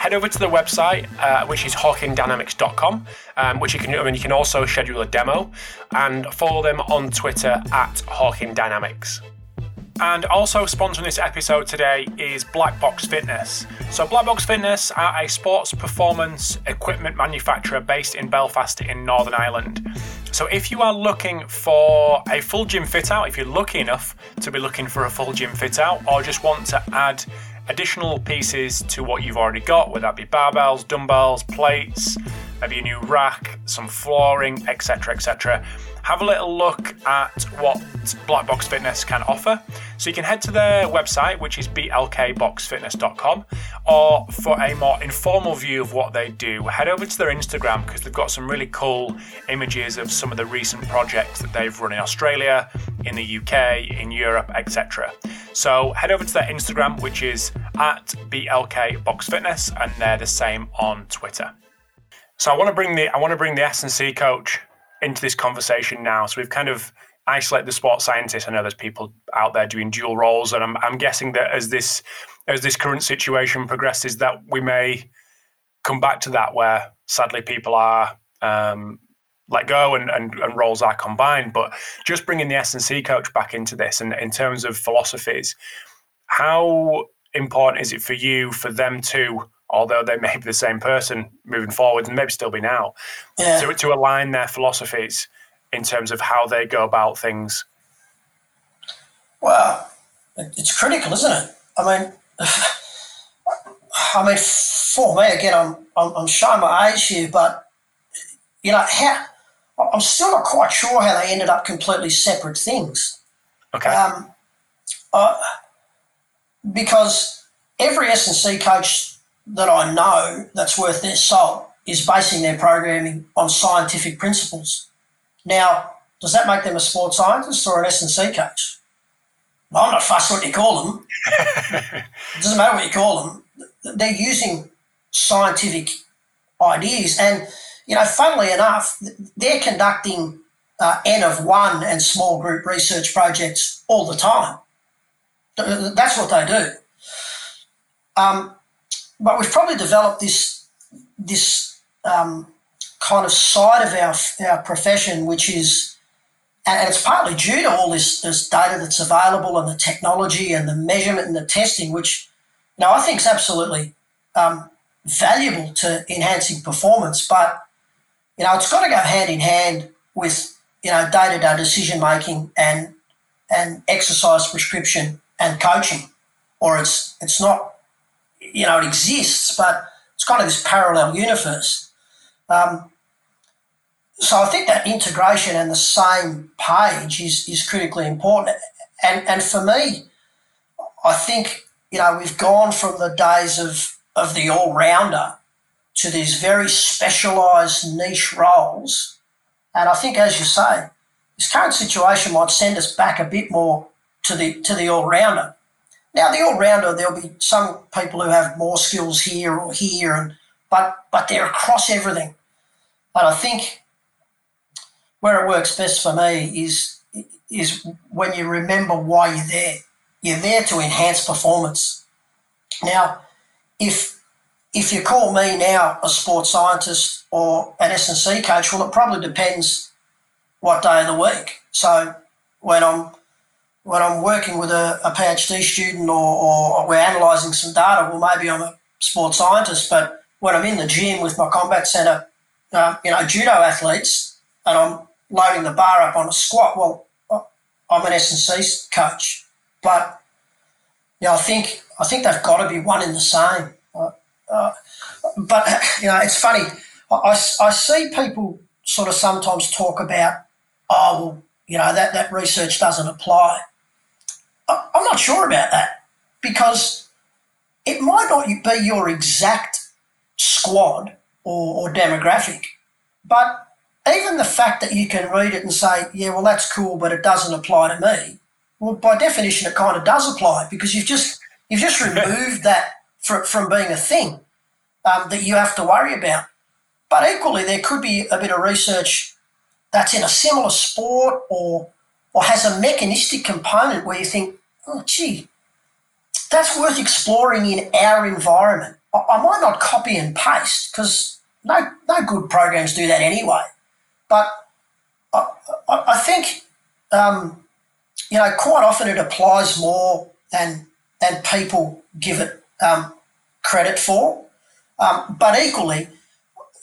Speaker 1: head over to the website, uh, which is hawkindynamics.com, um, which you can, I mean, you can also schedule a demo and follow them on Twitter at Hawkin Dynamics. And also sponsoring this episode today is Black Box Fitness. So, Black Box Fitness are a sports performance equipment manufacturer based in Belfast in Northern Ireland. So, if you are looking for a full gym fit out, if you're lucky enough to be looking for a full gym fit out, or just want to add additional pieces to what you've already got, whether that be barbells, dumbbells, plates, maybe a new rack, some flooring, etc., etc. Have a little look at what Black Box Fitness can offer. So you can head to their website, which is blkboxfitness.com, or for a more informal view of what they do, head over to their Instagram because they've got some really cool images of some of the recent projects that they've run in Australia, in the UK, in Europe, etc. So head over to their Instagram, which is at blkboxfitness, and they're the same on Twitter. So I want to bring the I want to bring the S and C coach into this conversation now. So we've kind of isolated the sports scientists. I know there's people out there doing dual roles, and I'm, I'm guessing that as this as this current situation progresses, that we may come back to that where sadly people are um, let go and, and, and roles are combined. But just bringing the S and C coach back into this, and in terms of philosophies, how important is it for you for them to although they may be the same person moving forward and maybe still be now, yeah. to, to align their philosophies in terms of how they go about things?
Speaker 2: Well, it's critical, isn't it? I mean, [SIGHS] I mean, for me, again, I'm, I'm, I'm showing my age here, but, you know, how, I'm still not quite sure how they ended up completely separate things.
Speaker 1: Okay. Um,
Speaker 2: uh, because every S&C coach that I know that's worth their salt is basing their programming on scientific principles. Now, does that make them a sports scientist or an S&C coach? Well, I'm not fussed what you call them. [LAUGHS] it doesn't matter what you call them. They're using scientific ideas. And, you know, funnily enough, they're conducting uh, N of one and small group research projects all the time. That's what they do. Um, but we've probably developed this this um, kind of side of our our profession, which is, and it's partly due to all this this data that's available and the technology and the measurement and the testing, which you know I think is absolutely um, valuable to enhancing performance. But you know, it's got to go hand in hand with you know day to day decision making and and exercise prescription and coaching, or it's it's not you know, it exists, but it's kind of this parallel universe. Um, so I think that integration and the same page is, is critically important. And, and for me, I think, you know, we've gone from the days of, of the all rounder to these very specialised niche roles. And I think, as you say, this current situation might send us back a bit more to the to the all rounder. Now, the all rounder, there'll be some people who have more skills here or here, and but but they're across everything. And I think where it works best for me is is when you remember why you're there. You're there to enhance performance. Now, if if you call me now a sports scientist or an S&C coach, well, it probably depends what day of the week. So when I'm when I'm working with a, a PhD student or, or, we're analysing some data, well, maybe I'm a sports scientist, but when I'm in the gym with my combat centre, um, you know, judo athletes, and I'm loading the bar up on a squat, well, I'm an S&C coach. But, yeah, I think I think they've got to be one in the same. Uh, uh, but, you know, it's funny. I, I see people sort of sometimes talk about, oh, well, you know, that, that research doesn't apply. I'm not sure about that because it might not be your exact squad or, or demographic, but even the fact that you can read it and say, yeah, well, that's cool, but it doesn't apply to me. Well, by definition, it kind of does apply because you've just you've just [LAUGHS] removed that from, from being a thing um, that you have to worry about. But equally, there could be a bit of research that's in a similar sport or or has a mechanistic component where you think, oh, gee, that's worth exploring in our environment. I, I might not copy and paste because no, no good programs do that anyway. But I, I, I think, um, you know, quite often it applies more than, than people give it um, credit for. Um, but equally,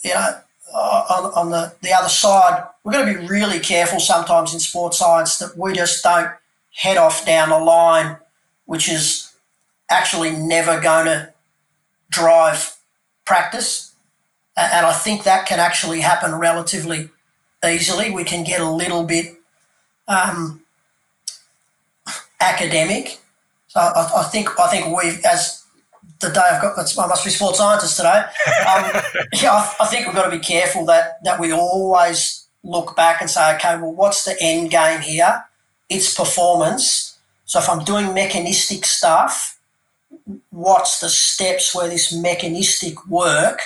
Speaker 2: you know, uh, on, on the, the other side, we've got to be really careful sometimes in sports science that we just don't head off down a line which is actually never going to drive practice. And I think that can actually happen relatively easily. We can get a little bit um, academic. So I, I, think I think we, as the day I've got, I must be sports scientist today. Um, [LAUGHS] yeah, I, I think we've got to be careful that that we always look back and say, okay, well, what's the end game here? its performance. So if I'm doing mechanistic stuff, what's the steps where this mechanistic work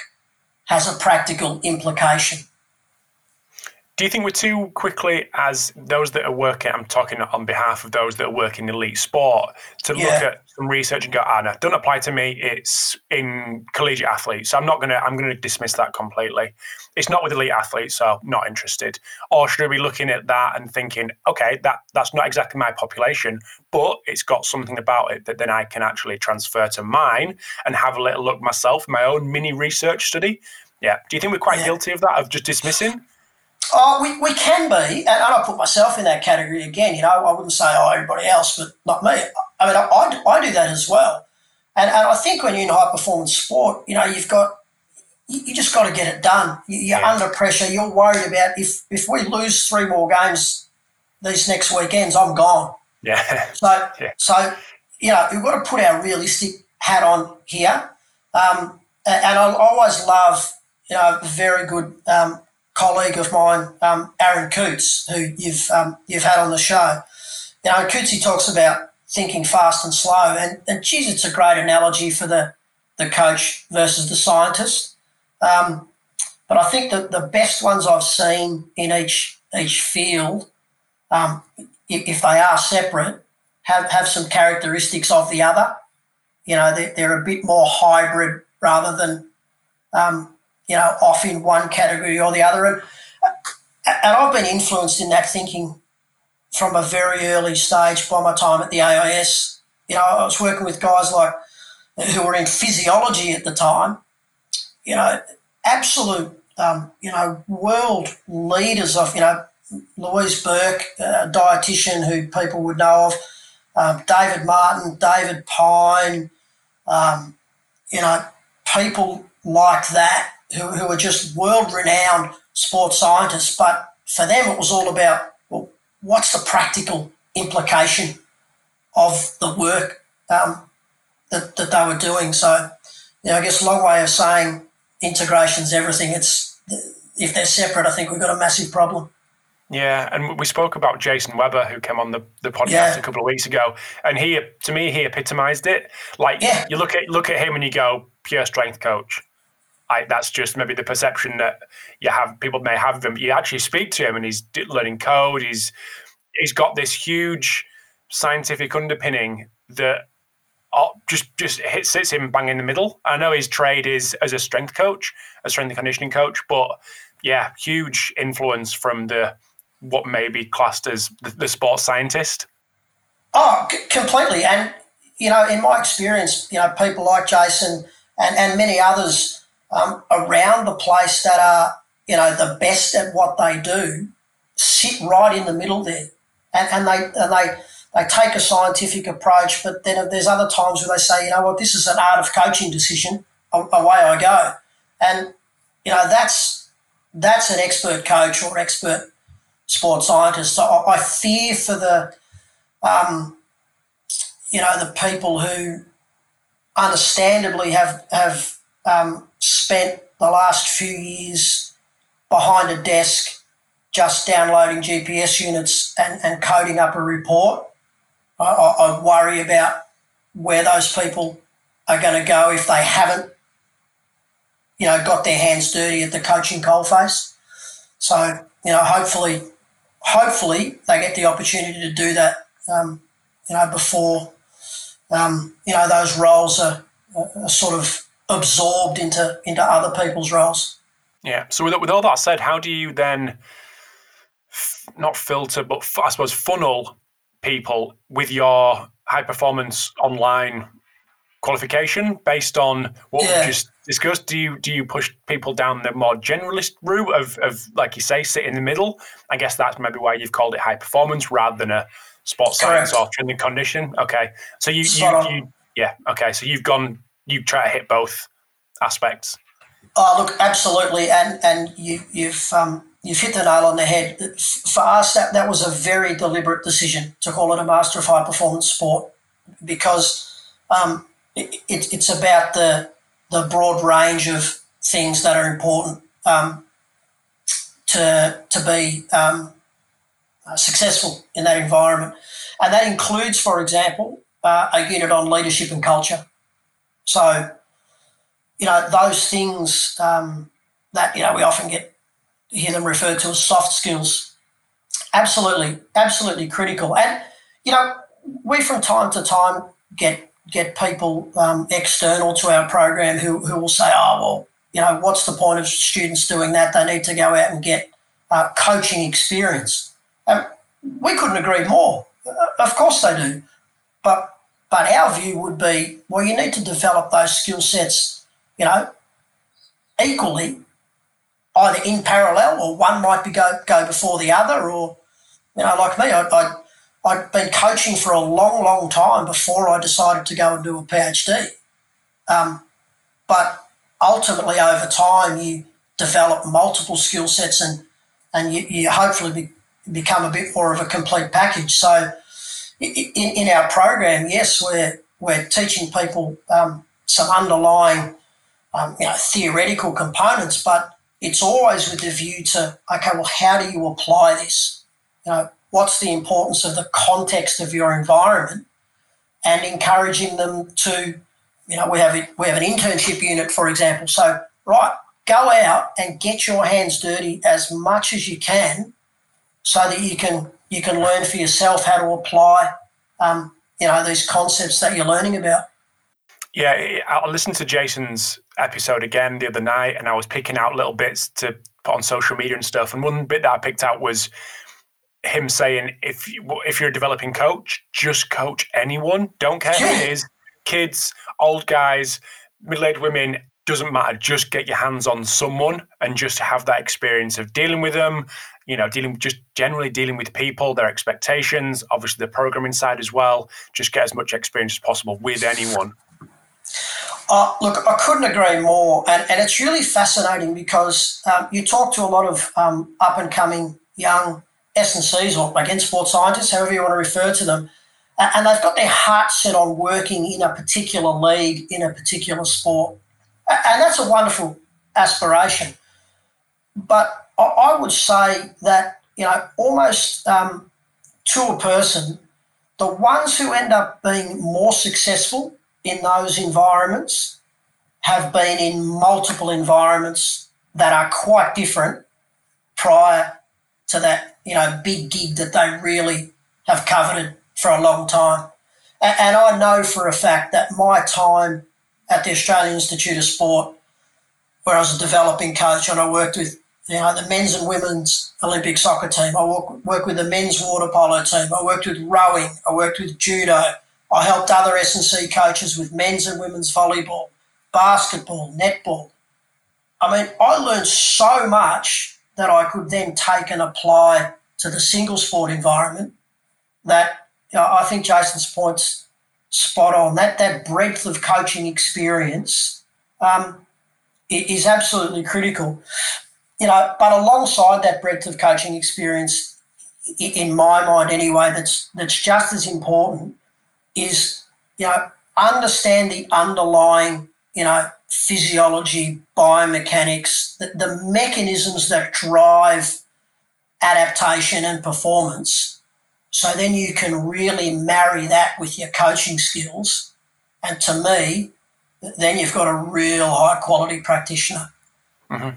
Speaker 2: has a practical implication?
Speaker 1: Do you think we're too quickly, as those that are working, I'm talking on behalf of those that are working in elite sport, to yeah. look at some research and go, ah, no, don't apply to me. It's in collegiate athletes. So I'm not going to, I'm going to dismiss that completely. It's not with elite athletes, so not interested. Or should we be looking at that and thinking, okay, that that's not exactly my population, but it's got something about it that then I can actually transfer to mine and have a little look myself, my own mini research study. Yeah. Do you think we're quite yeah. guilty of that, of just dismissing?
Speaker 2: Oh, we, we can be, and I put myself in that category again. You know, I wouldn't say, oh, everybody else, but not me. I mean, I, I, I do that as well. And, and I think when you're in high performance sport, you know, you've got, you, you just got to get it done. You, are yeah. under pressure. You're worried about if, if we lose three more games these next weekends, I'm gone.
Speaker 1: Yeah. [LAUGHS]
Speaker 2: So, [LAUGHS] yeah. so you know, we've got to put our realistic hat on here. Um, and, and I always love, you know, a very good um, colleague of mine, um, Aaron Coutts, who you've um, you've had on the show. You know, talks about thinking fast and slow, and, and geez, it's a great analogy for the the coach versus the scientist. Um, but I think that the best ones I've seen in each each field, um, if, if they are separate, have, have some characteristics of the other. You know, they're, they're a bit more hybrid rather than, um, you know, off in one category or the other. And, and I've been influenced in that thinking from a very early stage by my time at the AIS. You know, I was working with guys like who were in physiology at the time. You know, absolute, um, you know, world leaders of, you know, Louise Burke, a dietitian who people would know of, um, David Martin, David Pyne, um, you know, people like that who, who are just world renowned sports scientists. But for them, it was all about, well, what's the practical implication of the work um, that, that they were doing? So, you know, I guess a long way of saying integration's everything. It's if they're separate, I think we've got a massive problem.
Speaker 1: Yeah, and we spoke about Jason Weber, who came on the, the podcast yeah. a couple of weeks ago, and he, to me, he epitomised it. Like yeah. you look at look at him and you go, pure strength coach. I, that's just maybe the perception that you have. People may have of him. You actually speak to him, and he's learning code. He's he's got this huge scientific underpinning that oh, just just hits sits him bang in the middle. I know his trade is as a strength coach, a strength and conditioning coach, but yeah, huge influence from the what may be classed as the, the sports scientist?
Speaker 2: Oh, c- completely. And, you know, in my experience, you know, people like Jason and, and many others um, around the place that are, you know, the best at what they do sit right in the middle there. And, and they, and they, they take a scientific approach, but then there's other times where they say, you know what, this is an art of coaching decision. Away I go. And, you know, that's, that's an expert coach or expert sports scientist. So I, fear for the, um, you know, the people who understandably have have um, spent the last few years behind a desk just downloading GPS units and, and coding up a report. I, I, worry about where those people are going to go if they haven't, you know, got their hands dirty at the coaching coalface. So, you know, hopefully hopefully they get the opportunity to do that, um, you know, before, um, you know, those roles are, are, sort of absorbed into into other people's roles.
Speaker 1: Yeah. So with, with all that said, how do you then f- not filter, but f- I suppose funnel people with your high performance online qualification based on what yeah. we just discussed? Do you do you push people down the more generalist route of, of like you say, sit in the middle? I guess that's maybe why you've called it high performance rather than a sports Correct. science or training condition. Okay, so you, you, you yeah okay, so you've gone you try to hit both aspects.
Speaker 2: Oh, look, absolutely, and and you, you've um, you've hit the nail on the head. For us, that, that was a very deliberate decision to call it a master of high performance sport because um, it, it, it's about the the broad range of things that are important um, to to be um, successful in that environment, and that includes, for example, uh, a unit on leadership and culture. So, you know, those things um, that you know we often get hear them referred to as soft skills. Absolutely, absolutely critical, and you know, we from time to time get get people um, external to our program who, who will say, oh, well, you know, what's the point of students doing that? They need to go out and get uh, coaching experience. Um, we couldn't agree more. Uh, of course they do. But, but our view would be, well, you need to develop those skill sets, you know, equally, either in parallel or one might be go, go before the other or, you know, like me, I, I I'd been coaching for a long, long time before I decided to go and do a PhD. Um, but ultimately, over time, you develop multiple skill sets and and you, you hopefully be, become a bit more of a complete package. So, in, in our program, yes, we're we're teaching people um, some underlying, um, you know, theoretical components, but it's always with the view to okay, well, how do you apply this? You know, what's the importance of the context of your environment and encouraging them to, you know, we have, a, we have an internship unit, for example. So, right, go out and get your hands dirty as much as you can so that you can you can learn for yourself how to apply um, you know, these concepts that you're learning about.
Speaker 1: Yeah, I listened to Jason's episode again the other night, and I was picking out little bits to put on social media and stuff. And one bit that I picked out was him saying, "If you, if you're a developing coach, just coach anyone. Don't care who it is, kids, old guys, middle-aged women. Doesn't matter. Just get your hands on someone and just have that experience of dealing with them. You know, dealing just generally dealing with people, their expectations, obviously the programming side as well. Just get as much experience as possible with anyone."
Speaker 2: Uh, look, I couldn't agree more. And, and it's really fascinating because um, you talk to a lot of um, up and coming young S&Cs or again sports scientists, however you want to refer to them, and they've got their heart set on working in a particular league, in a particular sport. And that's a wonderful aspiration. But I would say that, you know, almost um, to a person, the ones who end up being more successful in those environments have been in multiple environments that are quite different prior to that, you know, big gig that they really have coveted for a long time. And I know for a fact that my time at the Australian Institute of Sport, where I was a developing coach and I worked with you know, the men's and women's Olympic soccer team. I worked with the men's water polo team. I worked with rowing. I worked with judo. I helped other S&C coaches with men's and women's volleyball, basketball, netball. I mean, I learned so much that I could then take and apply to the single sport environment that you know, I think Jason's point's spot on. That, that breadth of coaching experience um, is absolutely critical. You know, but alongside that breadth of coaching experience, in my mind anyway, that's that's just as important is, you know, understand the underlying, you know, physiology, biomechanics, the, the mechanisms that drive adaptation and performance. So then you can really marry that with your coaching skills. And to me, then you've got a real high quality practitioner.
Speaker 1: Mm-hmm.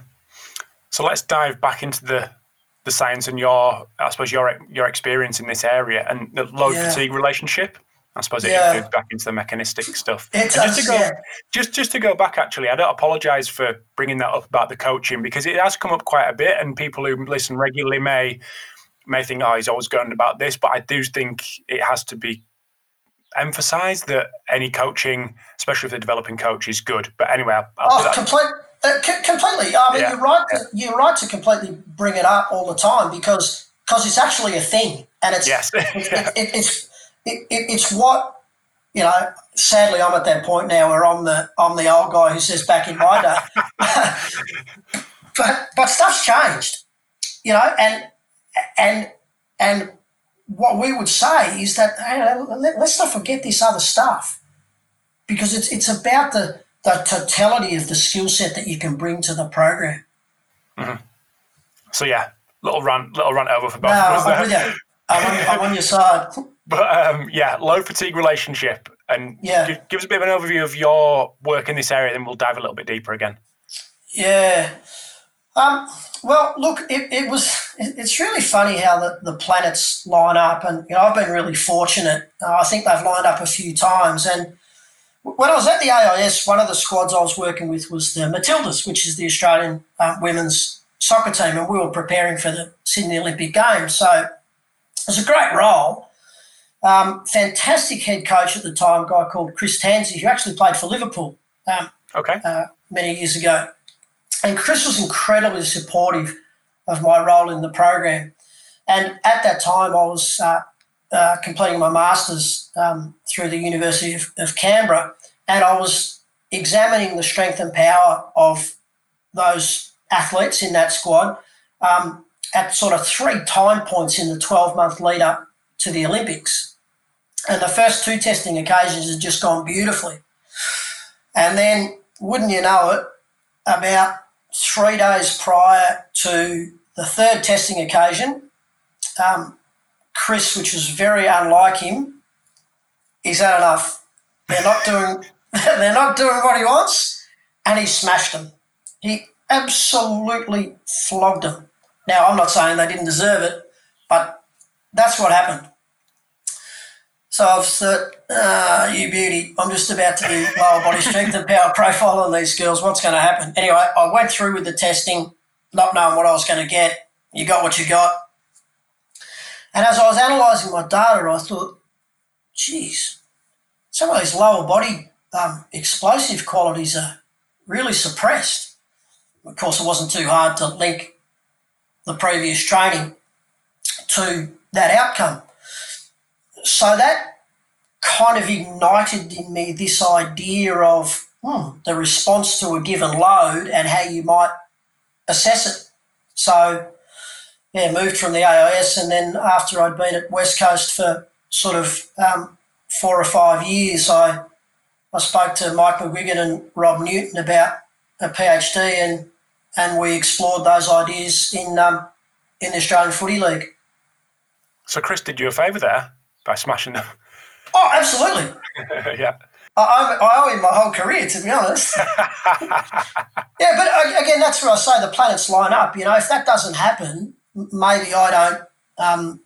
Speaker 1: So let's dive back into the the science and your, I suppose your your experience in this area and the load yeah. fatigue relationship. I suppose it yeah. goes back into the mechanistic stuff.
Speaker 2: It's just to go, yeah.
Speaker 1: just just to go back, actually, I don't apologise for bringing that up about the coaching because it has come up quite a bit, and people who listen regularly may may think, "Oh, he's always going about this," but I do think it has to be emphasised that any coaching, especially for the developing coach, is good. But anyway, I'll,
Speaker 2: I'll oh, complete, uh, c- completely. I mean, yeah. you're right. To, you're right to completely bring it up all the time because because it's actually a thing, and it's
Speaker 1: yes. [LAUGHS]
Speaker 2: it, it, it, it's it, it, it's what you know. Sadly, I'm at that point now where I'm the I'm the old guy who says back in my day, [LAUGHS] [LAUGHS] but but stuff's changed, you know, and and and what we would say is that hey, let, us not forget this other stuff because it's it's about the the totality of the skill set that you can bring to the program.
Speaker 1: Mm-hmm. So yeah, little run, little run over for both.
Speaker 2: No, I'm with you. I'm on, I'm on your side. [LAUGHS]
Speaker 1: But um, yeah, low fatigue relationship. And yeah. give, give, us a bit of an overview of your work in this area, then we'll dive a little bit deeper again.
Speaker 2: Yeah. Um, well, look, it, it was. It's really funny how the, the planets line up, and you know I've been really fortunate. Uh, I think they've lined up a few times, and when I was at the AIS, one of the squads I was working with was the Matildas, which is the Australian uh, women's soccer team, and we were preparing for the Sydney Olympic Games. So it was a great role. Um, fantastic head coach at the time, a guy called Chris Tansey, who actually played for Liverpool um,
Speaker 1: okay.
Speaker 2: Uh, many years ago. And Chris was incredibly supportive of my role in the program. And at that time, I was uh, uh, completing my master's um, through the University of, of, Canberra, and I was examining the strength and power of those athletes in that squad um, at sort of three time points in the 12 month lead up to the Olympics. And the first two testing occasions had just gone beautifully. And then, wouldn't you know it, about three days prior to the third testing occasion, um, Chris, which was very unlike him, he's had enough. They're not doing [LAUGHS] they're not doing what he wants, and he smashed them. He absolutely flogged them. Now I'm not saying they didn't deserve it, but that's what happened. So I've thought, ah, you beauty, I'm just about to do lower body strength and power profile on these girls. What's going to happen? Anyway, I went through with the testing, not knowing what I was going to get. You got what you got. And as I was analysing my data, I thought, geez, some of these lower body um, explosive qualities are really suppressed. Of course, it wasn't too hard to link the previous training to that outcome. So that kind of ignited in me this idea of hmm, the response to a given load and how you might assess it. So, yeah, moved from the AIS, and then after I'd been at West Coast for sort of um, four or five years, I I spoke to Mike McGuigan and Rob Newton about a PhD, and and we explored those ideas in um, in the Australian Footy League.
Speaker 1: So Chris did you a favour there by smashing them. [LAUGHS]
Speaker 2: Oh, absolutely. [LAUGHS]
Speaker 1: yeah.
Speaker 2: I, I, owe him my whole career, to be honest. [LAUGHS] yeah, but uh, again, that's where I say the planets line up. You know, if that doesn't happen, maybe I don't, um,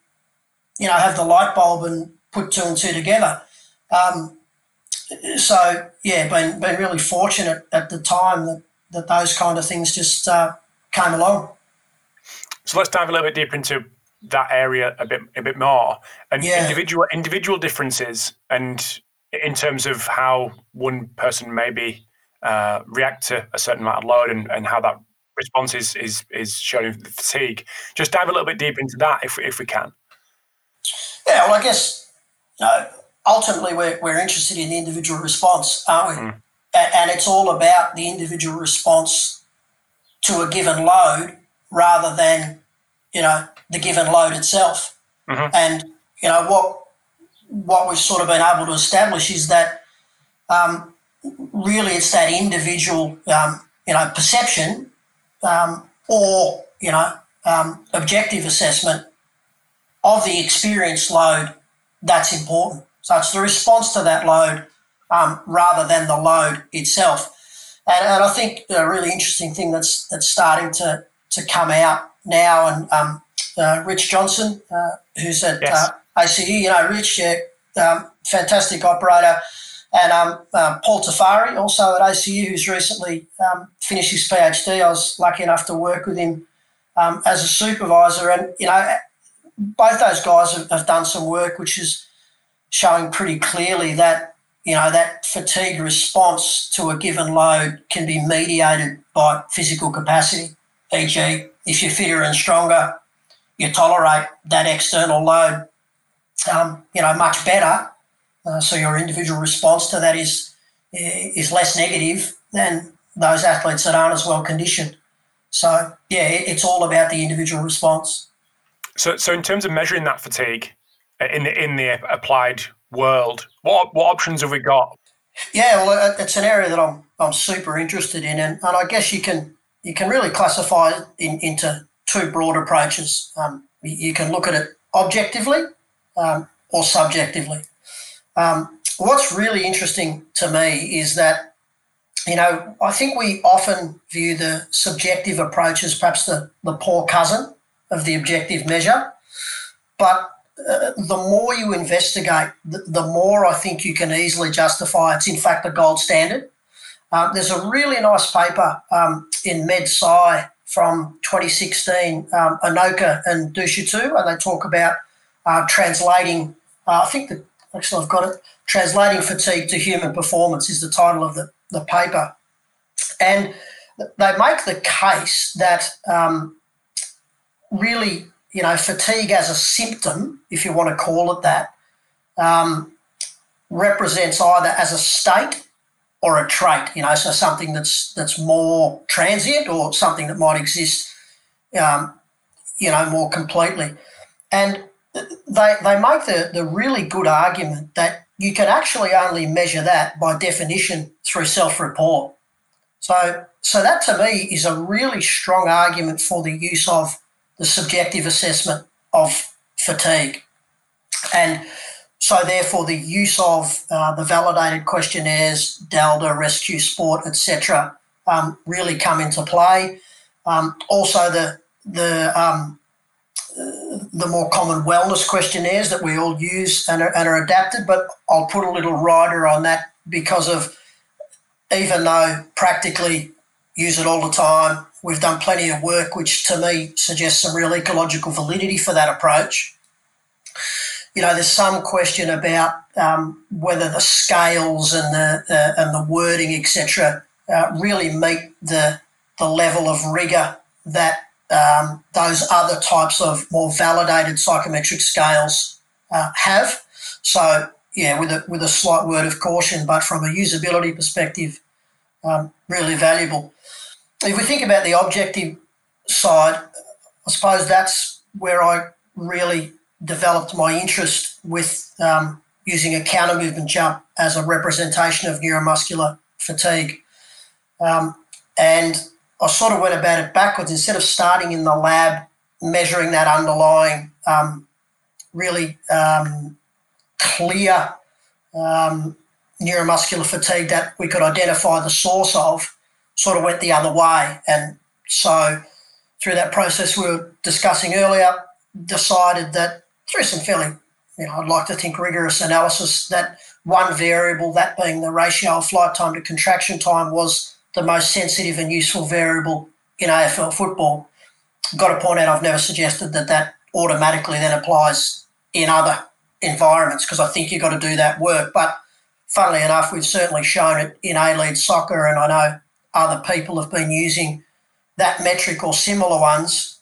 Speaker 2: you know, have the light bulb and put two and two together. Um, so yeah, been been really fortunate at the time that, that those kind of things just uh, came along.
Speaker 1: So let's dive a little bit deeper into that area a bit a bit more and yeah. individual individual differences and in terms of how one person maybe uh, react to a certain amount of load and, and how that response is is is showing fatigue. Just dive a little bit deeper into that if if we can.
Speaker 2: Yeah, well, I guess you know, ultimately we're, we're interested in the individual response, aren't we? Mm. And it's all about the individual response to a given load rather than, you know, the given load itself. Mm-hmm. And, you know, what what we've sort of been able to establish is that um, really it's that individual, um, you know, perception um, or, you know, um, objective assessment of the experience load that's important. So it's the response to that load um, rather than the load itself. And, and, I think a really interesting thing that's that's starting to to come out now, and um, uh, Rich Johnston, uh, who's at yes. uh, ACU, you know, Rich, um, fantastic operator, and um, uh, Paul Tofari, also at ACU, who's recently um, finished his PhD. I was lucky enough to work with him um, as a supervisor, and you know, both those guys have, have done some work which is showing pretty clearly that you know that fatigue response to a given load can be mediated by physical capacity. E.g., if you're fitter and stronger, you tolerate that external load, um, you know, much better. Uh, so your individual response to that is is less negative than those athletes that aren't as well conditioned. So yeah, it's all about the individual response.
Speaker 1: So, so in terms of measuring that fatigue, in the in the applied world. What what options have we got?
Speaker 2: Yeah, well, it's an area that I'm I'm super interested in, and, and I guess you can you can really classify it in, into two broad approaches. Um, you can look at it objectively um, or subjectively. Um, what's really interesting to me is that you know I think we often view the subjective approach as perhaps the, the poor cousin of the objective measure, but uh, the more you investigate, the, the, more I think you can easily justify it's in fact the gold standard. Uh, there's a really nice paper um, in MedSci from 2016, um, Enoka and Duchateau, and they talk about uh, translating, uh, I think that actually I've got it, Translating Fatigue to Human Performance is the title of the, the paper. And they make the case that um, really you know, fatigue as a symptom, if you want to call it that, um, represents either as a state or a trait. You know, so something that's that's more transient or something that might exist, um, you know, more completely. And they they make the the really good argument that you can actually only measure that by definition through self-report. So so that to me is a really strong argument for the use of the subjective assessment of fatigue. And so, therefore, the use of uh, the validated questionnaires, DALDA, RESTQ-Sport, etc., um, really come into play. Um, also, the the um, the more common wellness questionnaires that we all use and are, and are adapted. But I'll put a little rider on that because of even though practically use it all the time, we've done plenty of work which to me suggests some real ecological validity for that approach. You know, there's some question about um, whether the scales and the uh, and the wording, etc., uh, really meet the the level of rigor that um, those other types of more validated psychometric scales uh, have. So yeah, with a with a slight word of caution, but from a usability perspective, um, really valuable. If we think about the objective side, I suppose that's where I really developed my interest with um, using a counter movement jump as a representation of neuromuscular fatigue. Um, and I sort of went about it backwards. Instead of starting in the lab, measuring that underlying um, really um, clear um, neuromuscular fatigue that we could identify the source of, sort of went the other way. And so, through that process we were discussing earlier, decided that through some fairly, you know, I'd like to think rigorous analysis, that one variable, that being the ratio of flight time to contraction time, was the most sensitive and useful variable in AFL football. Got to point out, I've never suggested that that automatically then applies in other environments because I think you've got to do that work. But funnily enough, we've certainly shown it in A League soccer, and I know other people have been using that metric or similar ones.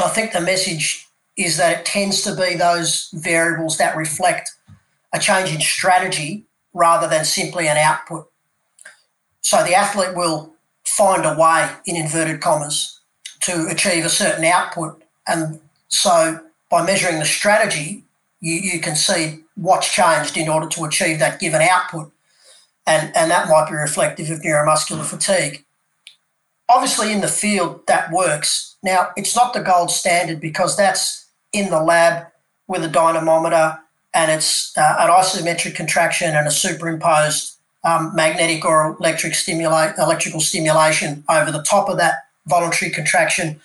Speaker 2: I think the message is that it tends to be those variables that reflect a change in strategy rather than simply an output. So the athlete will find a way, in inverted commas, to achieve a certain output. And so by measuring the strategy, you, you can see what's changed in order to achieve that given output. And, and that might be reflective of neuromuscular fatigue. Obviously, in the field, that works. Now, it's not the gold standard because that's in the lab with a dynamometer and it's uh, an isometric contraction and a superimposed um, magnetic or electric stimulate, electrical stimulation over the top of that voluntary contraction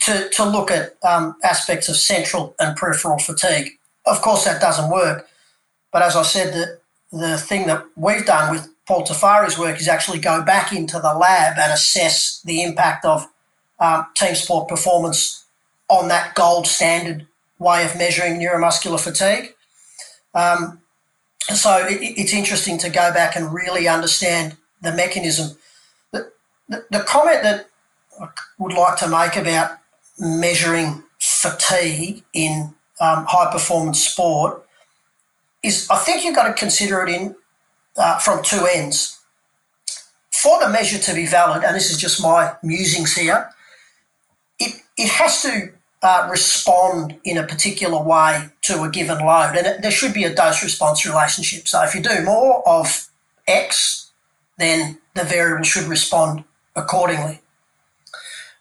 Speaker 2: to, to look at um, aspects of central and peripheral fatigue. Of course, that doesn't work. But as I said, the, the thing that we've done with Paul Tofari's work is actually go back into the lab and assess the impact of um, team sport performance on that gold standard way of measuring neuromuscular fatigue. Um, so it, it's interesting to go back and really understand the mechanism. The, the, the comment that I would like to make about measuring fatigue in um, high performance sport is I think you've got to consider it in uh, from two ends. For the measure to be valid, and this is just my musings here, it, it has to uh, respond in a particular way to a given load. And it, there should be a dose response relationship. So if you do more of X, then the variable should respond accordingly.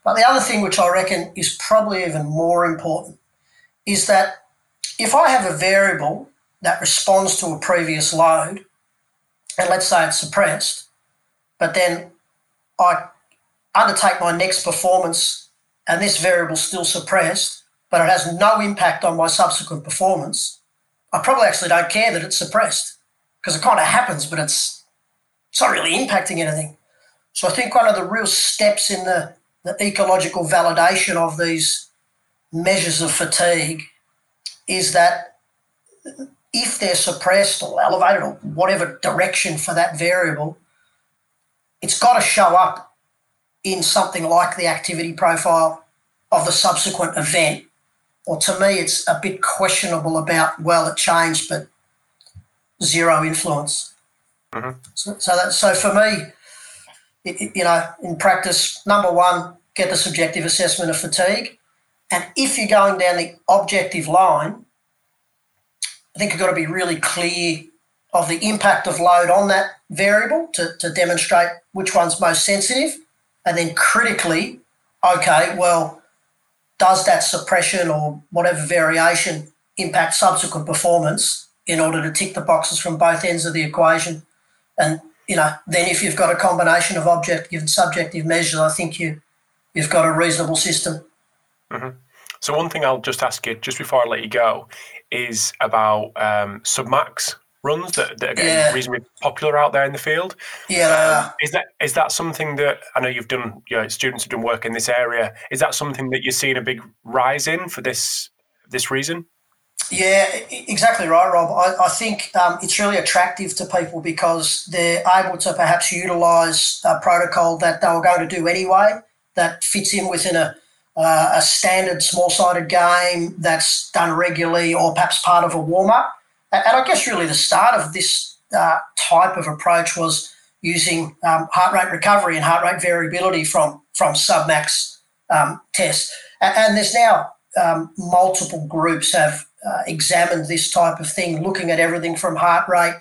Speaker 2: But the other thing, which I reckon is probably even more important, is that if I have a variable that responds to a previous load, and let's say it's suppressed, but then I undertake my next performance and this variable still suppressed, but it has no impact on my subsequent performance, I probably actually don't care that it's suppressed because it kind of happens, but it's it's not really impacting anything. So I think one of the real steps in the, the ecological validation of these measures of fatigue is that if they're suppressed or elevated or whatever direction for that variable, it's got to show up in something like the activity profile of the subsequent event. Or to me, it's a bit questionable about, well, it changed, but zero influence. Mm-hmm. So, so, that, so for me, it, you know, in practice, number one, get the subjective assessment of fatigue. And if you're going down the objective line, I think you've got to be really clear of the impact of load on that variable to, to demonstrate which one's most sensitive and then critically, okay, well, does that suppression or whatever variation impact subsequent performance in order to tick the boxes from both ends of the equation? And you know, then if you've got a combination of objective and subjective measures, I think you you've got a reasonable system.
Speaker 1: Mm-hmm. So one thing I'll just ask you just before I let you go is about um, submax runs that, that are getting yeah. reasonably popular out there in the field.
Speaker 2: Yeah.
Speaker 1: Um, is that is that something that I know you've done? You know, students have done work in this area. Is that something that you're seeing a big rise in for this this reason?
Speaker 2: Yeah, exactly right, Rob. I, I think um, it's really attractive to people because they're able to perhaps utilise a protocol that they were going to do anyway that fits in within a, uh, a standard small sided game that's done regularly or perhaps part of a warm up. And I guess really the start of this uh, type of approach was using um, heart rate recovery and heart rate variability from, from submax um, tests. And, and there's now um, multiple groups have uh, examined this type of thing, looking at everything from heart rate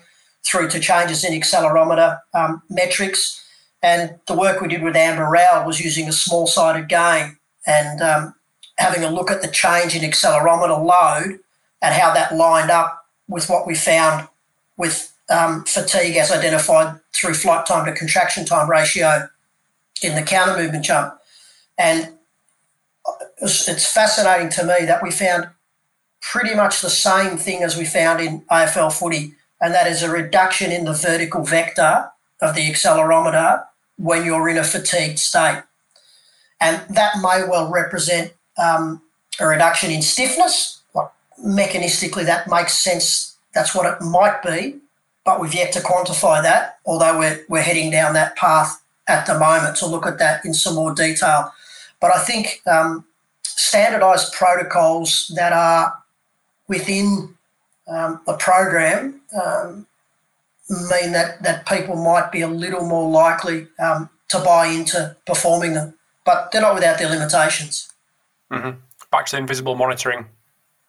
Speaker 2: through to changes in accelerometer um, metrics. And the work we did with Amber Rowell was using a small sided game and um, having a look at the change in accelerometer load and how that lined up with what we found with um, fatigue as identified through flight time to contraction time ratio in the counter movement jump. And it's fascinating to me that we found pretty much the same thing as we found in AFL footy, and that is a reduction in the vertical vector of the accelerometer when you're in a fatigued state. And that may well represent um, a reduction in stiffness. Mechanistically, that makes sense. That's what it might be, but we've yet to quantify that, although we're, we're heading down that path at the moment to look at that in some more detail. But I think um, standardized protocols that are within um, a program um, mean that, that people might be a little more likely um, to buy into performing them, but they're not without their limitations.
Speaker 1: Mm-hmm. Back to the invisible monitoring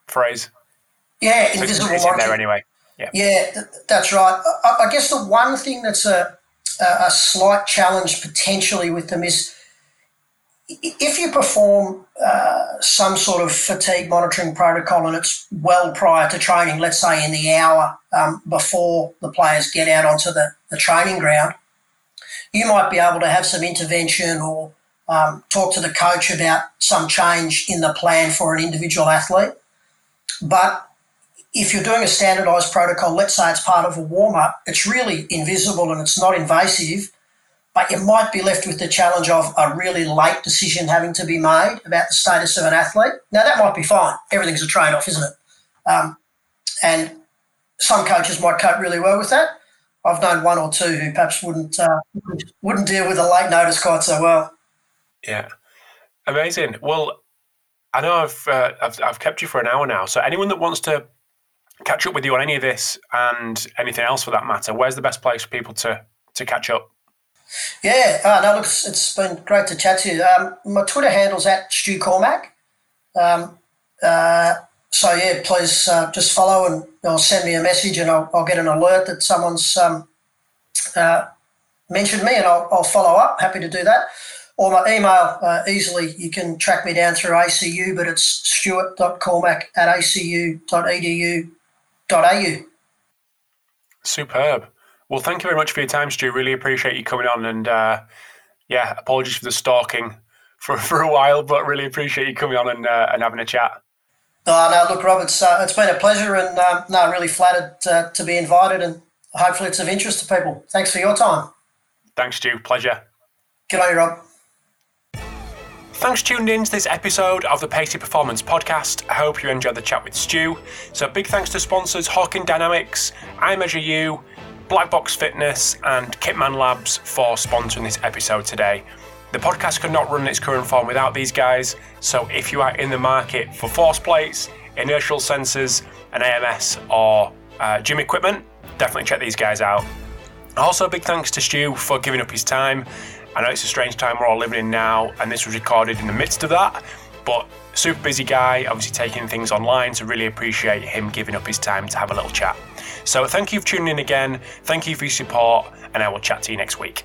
Speaker 1: phrase.
Speaker 2: Yeah, invisible
Speaker 1: it's,
Speaker 2: monitoring.
Speaker 1: there anyway.
Speaker 2: Yeah, yeah that's right. I, I guess the one thing that's a, a slight challenge potentially with them is if you perform uh, some sort of fatigue monitoring protocol and it's well prior to training, let's say in the hour um, before the players get out onto the, the training ground, you might be able to have some intervention or um, talk to the coach about some change in the plan for an individual athlete. But if you're doing a standardized protocol, let's say it's part of a warm up, it's really invisible and it's not invasive but you might be left with the challenge of a really late decision having to be made about the status of an athlete. Now, that might be fine. Everything's a trade off, isn't it? Um, and some coaches might cope really well with that. I've known one or two who perhaps wouldn't uh, wouldn't deal with a late notice quite so well.
Speaker 1: Yeah, amazing. Well, I know I've, uh, I've I've kept you for an hour now. So anyone that wants to catch up with you on any of this and anything else for that matter, where's the best place for people to to catch up?
Speaker 2: Yeah, uh, no, look, it's, it's been great to chat to you. Um, my Twitter handle's at Stu Cormack. Um, uh, so, yeah, please uh, just follow and or send me a message and I'll, I'll get an alert that someone's um, uh, mentioned me and I'll, I'll, follow up. Happy to do that. Or my email, uh, easily, you can track me down through ACU, but it's stuart.cormack at acu.edu.au.
Speaker 1: Superb. Well, thank you very much for your time, Stu. Really appreciate you coming on. And uh, yeah, apologies for the stalking for, [LAUGHS] for a while, but really appreciate you coming on and, uh, and having a chat.
Speaker 2: Oh, no, look, Rob, it's, uh, it's been a pleasure and um, no, really flattered to, to be invited and hopefully it's of interest to people. Thanks for your time.
Speaker 1: Thanks, Stu. Pleasure.
Speaker 2: Good on you, Rob.
Speaker 1: Thanks tuning in to this episode of the Pacey Performance Podcast. I hope you enjoyed the chat with Stu. So, big thanks to sponsors Hawkin Dynamics, IMeasureU, Black Box Fitness, and Kitman Labs for sponsoring this episode today. The podcast could not run in its current form without these guys, so if you are in the market for force plates, inertial sensors, an AMS, or uh, gym equipment, definitely check these guys out. Also, big thanks to Stu for giving up his time. I know it's a strange time we're all living in now, and this was recorded in the midst of that, but super busy guy, obviously taking things online, so really appreciate him giving up his time to have a little chat. So thank you for tuning in again. Thank you for your support, and I will chat to you next week.